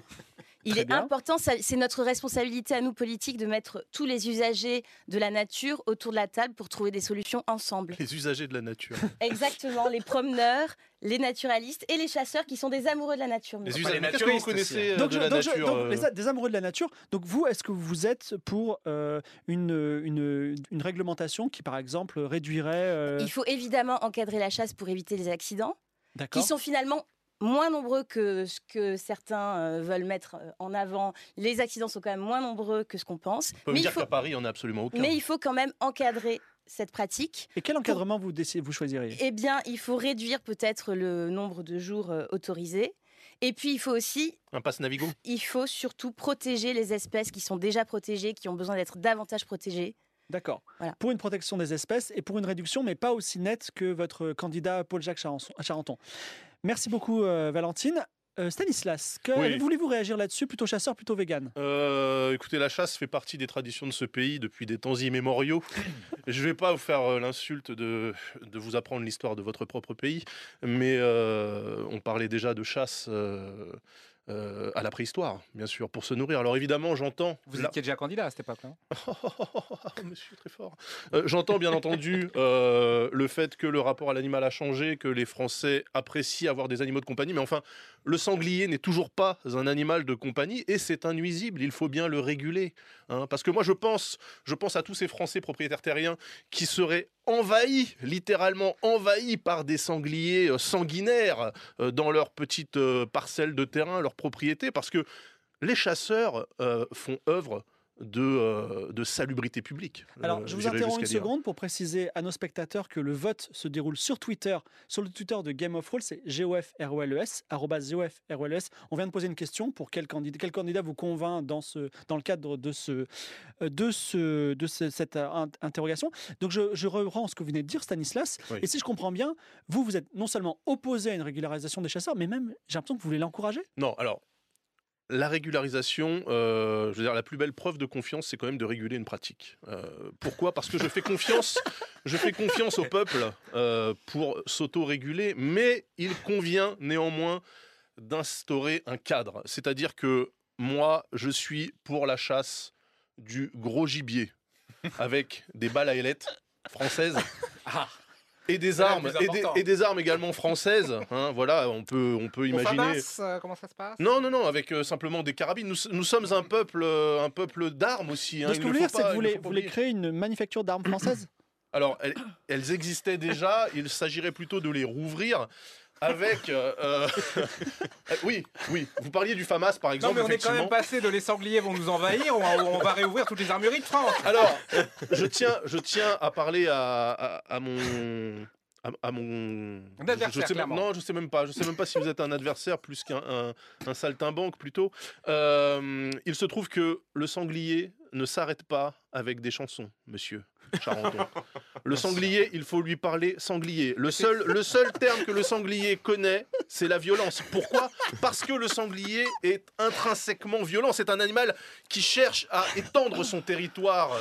Il est important, c'est notre responsabilité à nous politiques de mettre tous les usagers de la nature autour de la table pour trouver des solutions ensemble. Les usagers de la nature. Exactement, les promeneurs, les naturalistes et les chasseurs qui sont des amoureux de la nature. Les usagers. les Qu'est-ce que vous naturistes connaissez euh, donc, de je- la donc nature donc, euh, les a- des amoureux de la nature. Donc vous, est-ce que vous êtes pour euh, une, une, une réglementation qui, par exemple, réduirait... euh, Il faut évidemment encadrer la chasse pour éviter les accidents, qui sont finalement moins nombreux que ce que certains veulent mettre en avant. Les accidents sont quand même moins nombreux que ce qu'on pense. On peut me Mais il, dire faut, qu'à Paris, il n'y en a absolument aucun. mais il faut quand même encadrer cette pratique. Et quel encadrement vous, décidez- vous choisiriez? Eh bien, il faut réduire peut-être le nombre de jours autorisés. Et puis, il faut aussi, Un passe Navigo? il faut surtout protéger les espèces qui sont déjà protégées, qui ont besoin d'être davantage protégées. D'accord. Voilà. Pour une protection des espèces et pour une réduction, mais pas aussi nette que votre candidat Paul-Jacques Charenton. Merci beaucoup, euh, Valentine. Euh, Stanislas, que- Oui. voulez-vous réagir là-dessus? Plutôt chasseur, plutôt vegan? Euh, écoutez, la chasse fait partie des traditions de ce pays depuis des temps immémoriaux. Je ne vais pas vous faire l'insulte de, de vous apprendre l'histoire de votre propre pays, mais on parlait déjà de chasse euh, à la préhistoire, bien sûr, pour se nourrir. Alors évidemment, j'entends... Vous la- étiez déjà candidat à cette époque-là monsieur, très fort. Euh, J'entends bien entendu euh, le fait que le rapport à l'animal a changé, que les Français apprécient avoir des animaux de compagnie, mais enfin, le sanglier n'est toujours pas un animal de compagnie et c'est un nuisible. Il faut bien le réguler, hein. parce que moi, je pense, je pense à tous ces Français propriétaires terriens qui seraient envahis, littéralement envahis par des sangliers euh, sanguinaires euh, dans leurs petites euh, parcelles de terrain, leurs propriétés, parce que les chasseurs font œuvre de, euh, de salubrité publique. Alors, Euh, je vous interromps une dire. seconde pour préciser à nos spectateurs que le vote se déroule sur Twitter, sur le Twitter de Game of Roll, c'est GOFROLES, arrobase GOFROLES. On vient de poser une question pour quel candidat, quel candidat vous convainc dans, ce, dans le cadre de, ce, euh, de, ce, de ce- cette in- interrogation. Donc, je, je reprends ce que vous venez de dire, Stanislas. Oui. Et si je comprends bien, vous, vous êtes non seulement opposé à une régularisation des chasseurs, mais même, j'ai l'impression que vous voulez l'encourager. Non, alors, la régularisation, euh, je veux dire, la plus belle preuve de confiance, c'est quand même de réguler une pratique. Euh, pourquoi? Parce que je fais confiance, je fais au peuple euh, pour s'auto-réguler, mais il convient néanmoins d'instaurer un cadre. C'est-à-dire que moi, je suis pour la chasse du gros gibier, avec des balles à ailettes françaises. Ah. Et des armes, et des, important. et des armes également françaises. hein, voilà, on peut, on peut imaginer. euh, comment ça se passe? Non, non, non, avec euh, simplement des carabines. Nous, nous sommes un peuple, euh, un peuple d'armes aussi. hein, ce que vous voulez dire, c'est que vous voulez, créer une manufacture d'armes françaises? Alors, elles, elles existaient déjà. Il s'agirait plutôt de les rouvrir. Avec. euh, euh, oui, oui. Vous parliez du FAMAS, par Non, exemple. mais on est quand effectivement. même passé de les sangliers vont nous envahir, on va, on va réouvrir toutes les armureries de France. Alors, je tiens, je tiens à parler à, à- à mon. À, à mon. Un adversaire, je sais même, clairement. non, je sais même pas. Je sais même pas si vous êtes un adversaire plus qu'un un, un saltimbanque plutôt. Euh, il se trouve que le sanglier ne s'arrête pas avec des chansons, monsieur Charenton. Le sanglier, il faut lui parler sanglier. Le seul, le seul terme que le sanglier connaît, c'est la violence. Pourquoi? Parce que le sanglier est intrinsèquement violent. C'est un animal qui cherche à étendre son territoire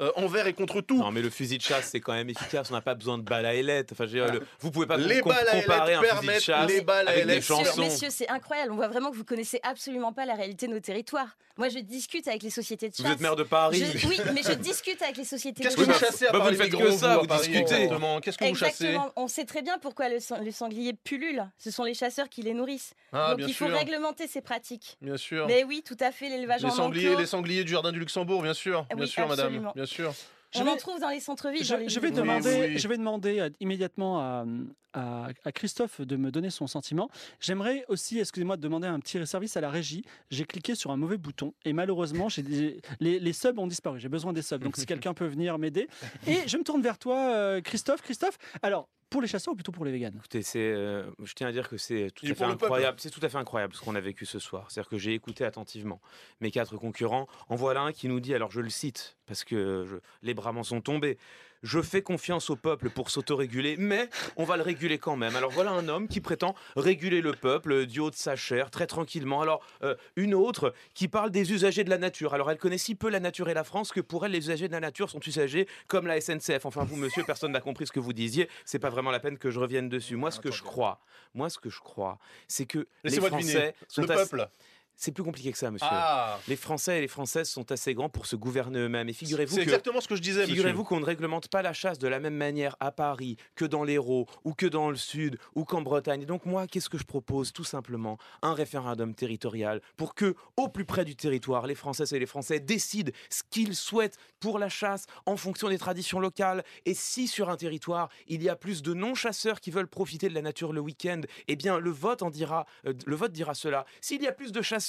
euh, envers et contre tout. Non, mais le fusil de chasse, c'est quand même efficace. On n'a pas besoin de balles à ailettes. Enfin, je veux dire, le- vous pouvez pas Les balles à comparer ailettes un fusil de chasse les balles à avec des chansons. messieurs, c'est incroyable. On voit vraiment que vous connaissez absolument pas la réalité de nos territoires. Moi, je discute avec les sociétés de chasse. Vous êtes maire de Paris. Je- oui, mais je discute avec les sociétés de chasse. Chassez à Bah, part vous les faites que ça, vous Paris, discutez. Qu'est-ce que vous chassez Exactement. On sait très bien pourquoi le, sang- le sanglier pullule. Ce sont les chasseurs qui les nourrissent. Ah, Donc bien il faut sûr. réglementer ces pratiques. Bien sûr. Mais oui, tout à fait, l'élevage Les en sangliers, enclos. les sangliers du jardin du Luxembourg, bien sûr, Ah bien oui, sûr, madame, bien sûr. Je On vais- en trouve dans les centres-villes. Je, dans les je vais demander, province. oui, oui. je vais demander euh, immédiatement à, à- à Christophe de me donner son sentiment. J'aimerais aussi, excusez-moi, de demander un petit service à la régie. J'ai cliqué sur un mauvais bouton et malheureusement, j'ai des- les, les subs ont disparu. J'ai besoin des subs. Donc si quelqu'un peut venir m'aider. Et je me tourne vers toi, euh, Christophe. Christophe, alors, pour les chasseurs ou plutôt pour les véganes? Écoutez, c'est, euh, je tiens à dire que c'est tout à fait incroyable. C'est tout à fait incroyable ce qu'on a vécu ce soir. C'est-à-dire que j'ai écouté attentivement mes quatre concurrents. En voilà un qui nous dit, alors je le cite parce que je- les bras m'en sont tombés. Je fais confiance au peuple pour s'autoréguler, mais on va le réguler quand même. Alors voilà un homme qui prétend réguler le peuple euh, du haut de sa chair, très tranquillement. Alors euh, une autre qui parle des usagers de la nature. Alors elle connaît si peu la nature et la France que pour elle, les usagers de la nature sont usagers comme la SNCF. Enfin vous, monsieur, personne n'a compris ce que vous disiez. C'est pas vraiment la peine que je revienne dessus. Moi, ce que je crois, moi, ce que je crois, c'est que les. Français sont Le assez- peuple. C'est plus compliqué que ça, monsieur. Ah, Les Français et les Françaises sont assez grands pour se gouverner eux-mêmes. Et figurez-vous c'est exactement ce que je disais. Figurez-vous qu'on ne réglemente pas la chasse de la même manière à Paris que dans l'Hérault ou que dans le Sud ou qu'en Bretagne. Et donc moi, qu'est-ce que je propose? Tout simplement un référendum territorial pour que, au plus près du territoire, les Françaises et les Français décident ce qu'ils souhaitent pour la chasse en fonction des traditions locales. Et si sur un territoire, il y a plus de non-chasseurs qui veulent profiter de la nature le week-end, eh bien le vote en dira, euh, le vote dira cela. S'il y a plus de chasseurs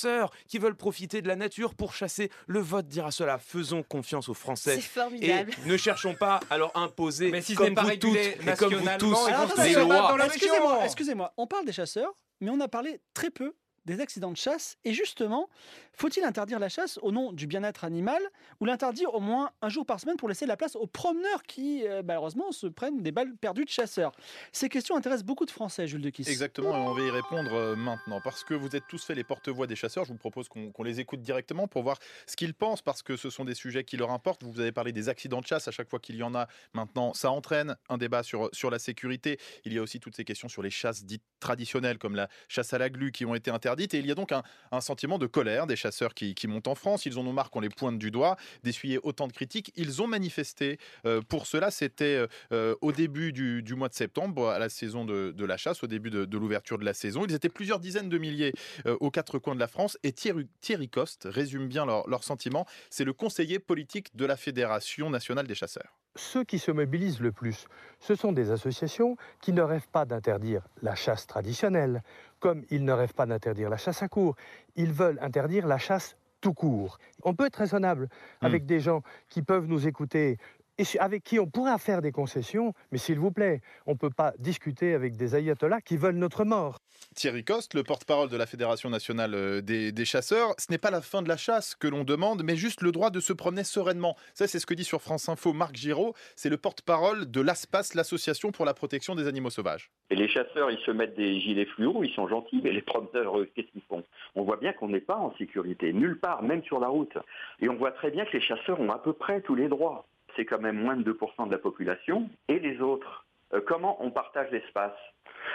qui veulent profiter de la nature pour chasser, le vote dira cela. Faisons confiance aux Français. C'est Et formidable. ne cherchons pas à leur imposer, Mais si ce comme n'est pas vous toutes et comme vous tous, battre lois. Excusez-moi, excusez-moi. On parle des chasseurs, mais on a parlé très peu des accidents de chasse. Et justement, faut-il interdire la chasse au nom du bien-être animal ou l'interdire au moins un jour par semaine pour laisser la place aux promeneurs qui, euh, malheureusement, se prennent des balles perdues de chasseurs? Ces questions intéressent beaucoup de Français, Jules de Kiss. Exactement, on va y répondre euh, maintenant. Parce que vous êtes tous fait les porte-voix des chasseurs, je vous propose qu'on qu'on les écoute directement pour voir ce qu'ils pensent, parce que ce sont des sujets qui leur importent. Vous avez parlé des accidents de chasse, à chaque fois qu'il y en a maintenant, ça entraîne un débat sur, sur la sécurité. Il y a aussi toutes ces questions sur les chasses dites traditionnelles, comme la chasse à la glu, qui ont été interdites. Et il y a donc un, sentiment de colère des chasseurs qui, montent en France. Ils en ont marre qu'on les pointe du doigt, d'essuyer autant de critiques. Ils ont manifesté euh, pour cela. C'était euh, au début du, mois de septembre, à la saison de, la chasse, au début de, l'ouverture de la saison. Ils étaient plusieurs dizaines de milliers euh, aux quatre coins de la France. Et Thierry, Coste résume bien leur sentiment. C'est le conseiller politique de la Fédération nationale des chasseurs. Ceux qui se mobilisent le plus, ce sont des associations qui ne rêvent pas d'interdire la chasse traditionnelle, comme ils ne rêvent pas d'interdire la chasse à court. Ils veulent interdire la chasse tout court. On peut être raisonnable avec des gens qui peuvent nous écouter et avec qui on pourra faire des concessions, mais s'il vous plaît, on ne peut pas discuter avec des ayatollahs qui veulent notre mort. Thierry Coste, le porte-parole de la Fédération nationale euh, des, des chasseurs, ce n'est pas la fin de la chasse que l'on demande, mais juste le droit de se promener sereinement. Ça, c'est ce que dit sur France Info Marc Giraud. C'est le porte-parole de l'ASPAS, l'association pour la protection des animaux sauvages. Et les chasseurs, ils se mettent des gilets fluo, ils sont gentils, mais les promeneurs, qu'est-ce qu'ils font? On voit bien qu'on n'est pas en sécurité, nulle part, même sur la route. Et on voit très bien que les chasseurs ont à peu près tous les droits. C'est quand même moins de 2% de la population. Et les autres Euh, Comment on partage l'espace?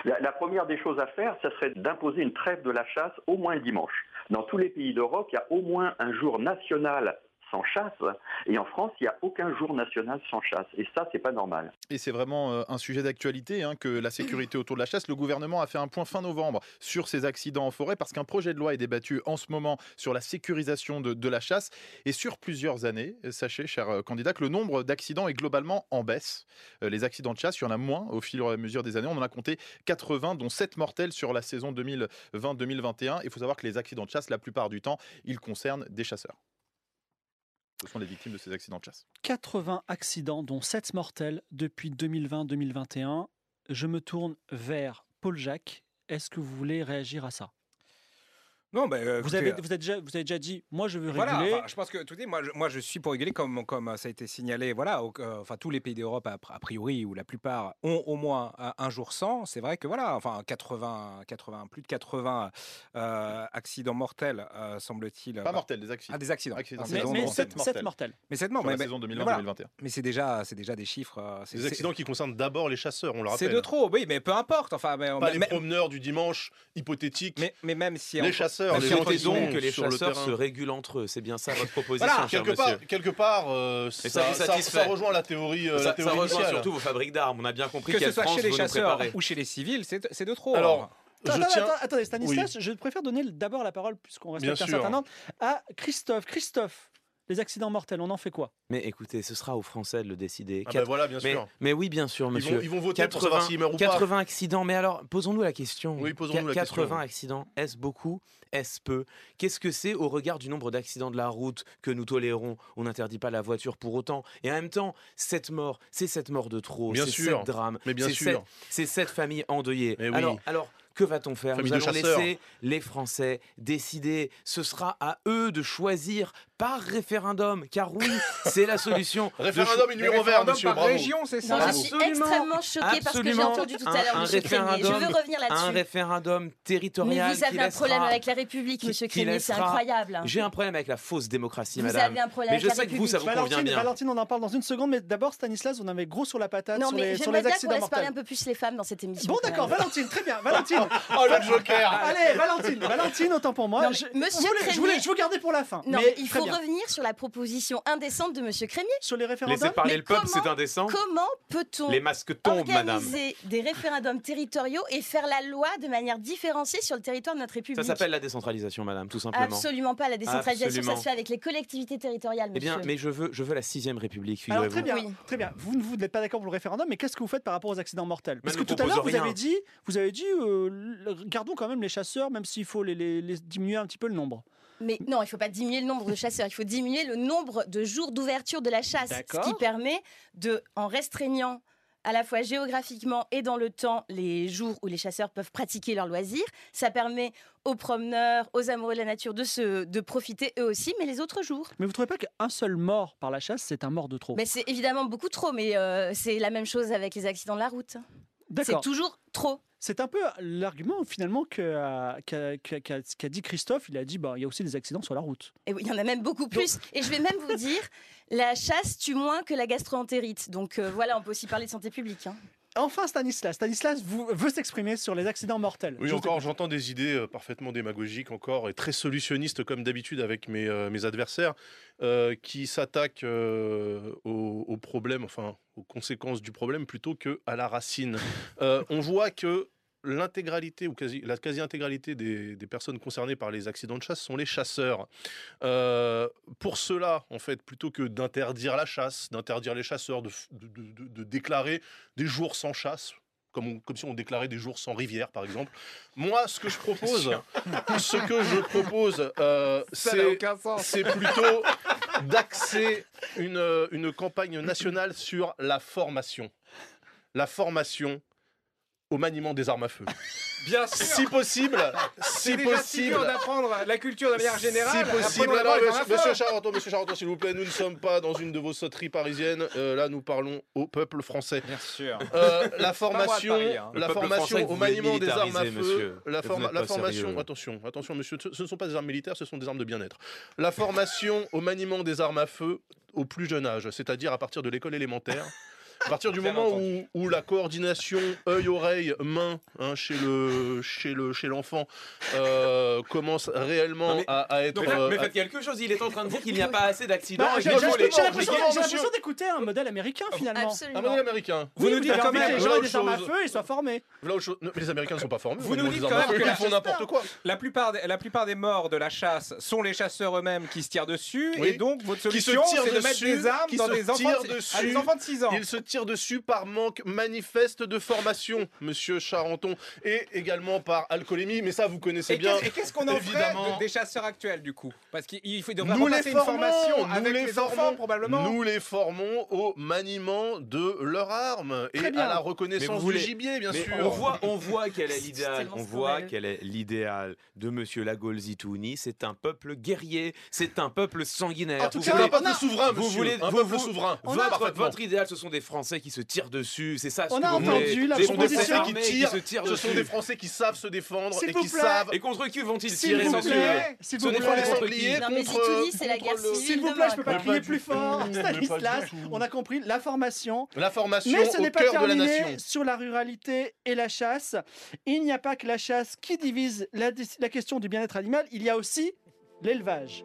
La, la première des choses à faire, ça serait d'imposer une trêve de la chasse au moins le dimanche. Dans tous les pays d'Europe, il y a au moins un jour national sans chasse, et en France, il n'y a aucun jour national sans chasse. Et ça, c'est pas normal. Et c'est vraiment euh, un sujet d'actualité hein, que la sécurité autour de la chasse. Le gouvernement a fait un point fin novembre sur ces accidents en forêt parce qu'un projet de loi est débattu en ce moment sur la sécurisation de, de la chasse. Et sur plusieurs années, euh, sachez, chers euh, candidats, que le nombre d'accidents est globalement en baisse. Les accidents de chasse, il y en a moins au fil et à mesure des années. On en a compté 80, dont 7 mortels sur la saison 2020-2021. Il faut savoir que les accidents de chasse, la plupart du temps, ils concernent des chasseurs. Ce sont les victimes de ces accidents de chasse. 80 accidents, dont 7 mortels depuis 2020-2021. Je me tourne vers Paul Jacques. Est-ce que vous voulez réagir à ça? Non, ben, euh, Vous avez, vous, êtes déjà, vous avez déjà dit, moi je veux Voilà, réguler. enfin, je pense que tout est, moi, je, moi je suis pour réguler comme, comme ça a été signalé. Voilà, au- euh, enfin tous les pays d'Europe a, a priori ou la plupart ont au moins euh, un jour sans. C'est vrai que voilà, enfin 80, 80 plus de 80 euh, accidents mortels euh, semble-t-il. Pas Bah, mortels, des accidents. Ah, des accidents. Accidents. Ah, mais mais mortelle. sept, mortels. sept mortels. Mais c'est non, Sur mais, la saison mais 2020-2021. voilà. Mais c'est déjà, c'est déjà des chiffres. euh, c'est- Des c'est- accidents qui concernent d'abord les chasseurs, on le C'est rappelle. de trop, oui, mais peu importe. Enfin, mais, Pas mais- les mais- promeneurs du dimanche hypothétiques. mais, mais même si les en- chasseurs, les que les sur chasseurs se régulent entre eux. C'est bien ça votre proposition, Voilà, cher quelque monsieur. part, quelque part euh, ça ça, ça- rejoint la théorie, euh, ça, la ça théorie rejoint initiale. surtout vos fabriques d'armes. On a bien compris que ce quelle soit France chez les chasseurs ou chez les civils, c'est de trop. Alors, je Attends, tiens. attends, attendez, Stanislas, je préfère donner d'abord la parole, puisqu'on Bien respecte un sûr. certain à Christophe. Christophe, les accidents mortels, on en fait quoi? Mais écoutez, ce sera aux Français de le décider. Ah Quatre- ben voilà, bien mais, sûr. mais oui, bien sûr, Ils monsieur. vont, ils vont voter pour savoir s'ils meurent ou pas. 80 accidents, mais alors posons-nous la question. Oui, posons-nous la 80 question. accidents, est-ce beaucoup? Est-ce peu? Qu'est-ce que c'est au regard du nombre d'accidents de la route que nous tolérons? On n'interdit pas la voiture pour autant. Et en même temps, cette mort, c'est cette mort de trop, Bien c'est sûr. sept drames, Mais bien c'est sûr. sept- c'est cette famille endeuillée. Mais oui. alors, alors, que va-t-on faire? Famille Nous allons laisser les Français décider. Ce sera à eux de choisir par référendum, car oui, c'est la solution. Référendum Les numéro vert, monsieur, par bravo. région, c'est ça Non, je suis extrêmement choquée par ce que j'ai entendu tout Un- à l'heure, un monsieur Crémier. Je référendum- veux revenir un là-dessus. référendum Mais territorial vous avez qui un problème avec la République, monsieur qui Crémier, c'est incroyable. J'ai un problème avec la fausse démocratie, Vous madame. avez un problème Mais avec je la sais que vous, ça vous convient Valentine, bien. Valentine, on en parle dans une seconde, mais d'abord, Stanislas, on avait gros sur la patate Non, sur mais les, sur j'aimerais les bien qu'on accidents laisse parler mortels. un peu plus les femmes dans cette émission. Bon, d'accord. Valentine, très bien. Valentine, Oh, le joker allez, Valentine, Valentine, autant pour moi. Non, mais je, monsieur je voulais, je, Crémier- voulais, je vous gardais pour la fin. Non, mais mais il faut bien. revenir sur la proposition indécente de monsieur Crémier. Sur les référendums. Laissez parler Mais le peuple, c'est indécent. Comment peut-on Les masques tombent, madame. organiser des référendums territoriaux et faire la loi de manière différenciée sur le territoire de notre République? Ça s'appelle la décentralisation, madame, tout simplement. Absolument pas. La décentralisation, Absolument. ça se fait avec les collectivités territoriales, Eh bien, mais je veux, je veux la sixième République, Alors très bien, Oui. très bien. Vous ne vous n'êtes pas d'accord pour le référendum, mais qu'est-ce que vous faites par rapport aux accidents mortels? Parce Mais que tout à l'heure vous avez dit, vous avez dit, euh, gardons quand même les chasseurs, même s'il faut les, les- les diminuer un petit peu le nombre. Mais non, il ne faut pas diminuer le nombre de chasseurs, il faut diminuer le nombre de jours d'ouverture de la chasse. Ce qui permet de, en restreignant à la fois géographiquement et dans le temps les jours où les chasseurs peuvent pratiquer leurs loisirs, ça permet aux promeneurs, aux amoureux de la nature de, se, de profiter eux aussi, mais les autres jours. Mais vous trouvez pas qu'un seul mort par la chasse, c'est un mort de trop? Mais c'est évidemment beaucoup trop, mais euh, c'est la même chose avec les accidents de la route. C'est toujours trop. C'est un peu l'argument finalement euh, qu'a dit Christophe. Il a dit, bah, il y a aussi des accidents sur la route. Et oui, il y en a même beaucoup plus. Et je vais même vous dire, la chasse tue moins que la gastroentérite. Donc euh, voilà, on peut aussi parler de santé publique. hein. Enfin, Stanislas. Stanislas vous, veut s'exprimer sur les accidents mortels. Oui, Je encore, j'entends des idées euh, parfaitement démagogiques encore et très solutionnistes comme d'habitude avec mes, euh, mes adversaires euh, qui s'attaquent euh, aux, aux problèmes, enfin aux conséquences du problème plutôt que à la racine. On voit que l'intégralité ou quasi, la quasi-intégralité des, des personnes concernées par les accidents de chasse sont les chasseurs. Euh, pour cela, en fait, plutôt que d'interdire la chasse, d'interdire les chasseurs, de, f- de- de- de- de déclarer des jours sans chasse, comme, on- comme si on déclarait des jours sans rivière, par exemple. Moi, ce que je propose, ce que je propose, euh, c'est plutôt d'axer une, une campagne nationale sur la formation. La formation au maniement des armes à feu. Bien sûr. Si possible, si déjà si possible. d'apprendre la culture de manière générale. Si possible, alors, monsieur, monsieur. Charenton, monsieur Charenton, s'il vous plaît, nous ne sommes pas dans une de vos sauteries parisiennes. Euh, là, nous parlons au peuple français. Bien sûr. Euh, la formation, Paris, hein. La formation au maniement des armes à feu, monsieur. la, forma- formation, sérieux. attention, attention, monsieur, ce ne sont pas des armes militaires, ce sont des armes de bien-être. La formation au maniement des armes à feu au plus jeune âge, c'est-à-dire à partir de l'école élémentaire. À partir du Bien moment où, la coordination œil, oreille, main hein, chez le chez le chez l'enfant euh, commence réellement Non, mais- à, à être Donc euh, mais à- faites quelque chose. Il est en train de dire qu'il n'y a pas assez d'accidents. Bah, j'ai l'impression d'écouter un modèle américain finalement. un modèle américain. Vous Oui, nous dites quand envie que même- les gens aient des armes à feu et soient formés. Chose. Mais les Américains ne sont pas formés. Vous nous dites quand même feu, que ils la- font n'importe quoi. La plupart, des, la plupart des morts de la chasse sont les chasseurs eux-mêmes qui se tirent dessus. Et donc, votre solution, tirent c'est de mettre dessus, des armes dans se des enfants, tirent de, à dessus. des enfants de 6 ans. Ils se tire dessus par manque manifeste de formation, monsieur Charenton, et également par alcoolémie, mais ça vous connaissez Et bien. qu'est- et qu'est-ce qu'on en évidemment. ferait des chasseurs actuels du coup? Parce qu'il faut devrait Nous les repasser une formons, formation nous avec les les, formons, enfants probablement. Nous les formons au maniement de leurs armes et à la reconnaissance voulez- du gibier, bien Mais sûr. on voit, on voit quel est l'idéal. On voit quel est l'idéal de Monsieur Lagol Zitouni. C'est un peuple guerrier. C'est un peuple sanguinaire. En tout Vous cas, voulez- un peuple on a- souverain, vous voulez- un vous- peuple vous- souverain. Votre, votre idéal, ce sont des Français qui se tirent dessus. C'est ça ce On que a vous entendu voulez. la Ce sont des proposition Français Français qui tirent. se tirent Ce sont dessus. des Français qui savent se défendre S'il et vous qui plaît. savent. Et contre qui vont-ils S'il tirer, vous plaît, s'il Ce vous n'est pas les plaît. sangliers Non, mais contre. Zitouni, c'est la contre guerre le- civile. S'il vous plaît, je peux pas crier plus fort. Mais pas du Stanislas, tout. on a compris la formation. La formation Mais ce au n'est pas cœur de la terminé nation. sur la ruralité et la chasse. Il n'y a pas que la chasse qui divise la question du bien-être animal, il y a aussi l'élevage.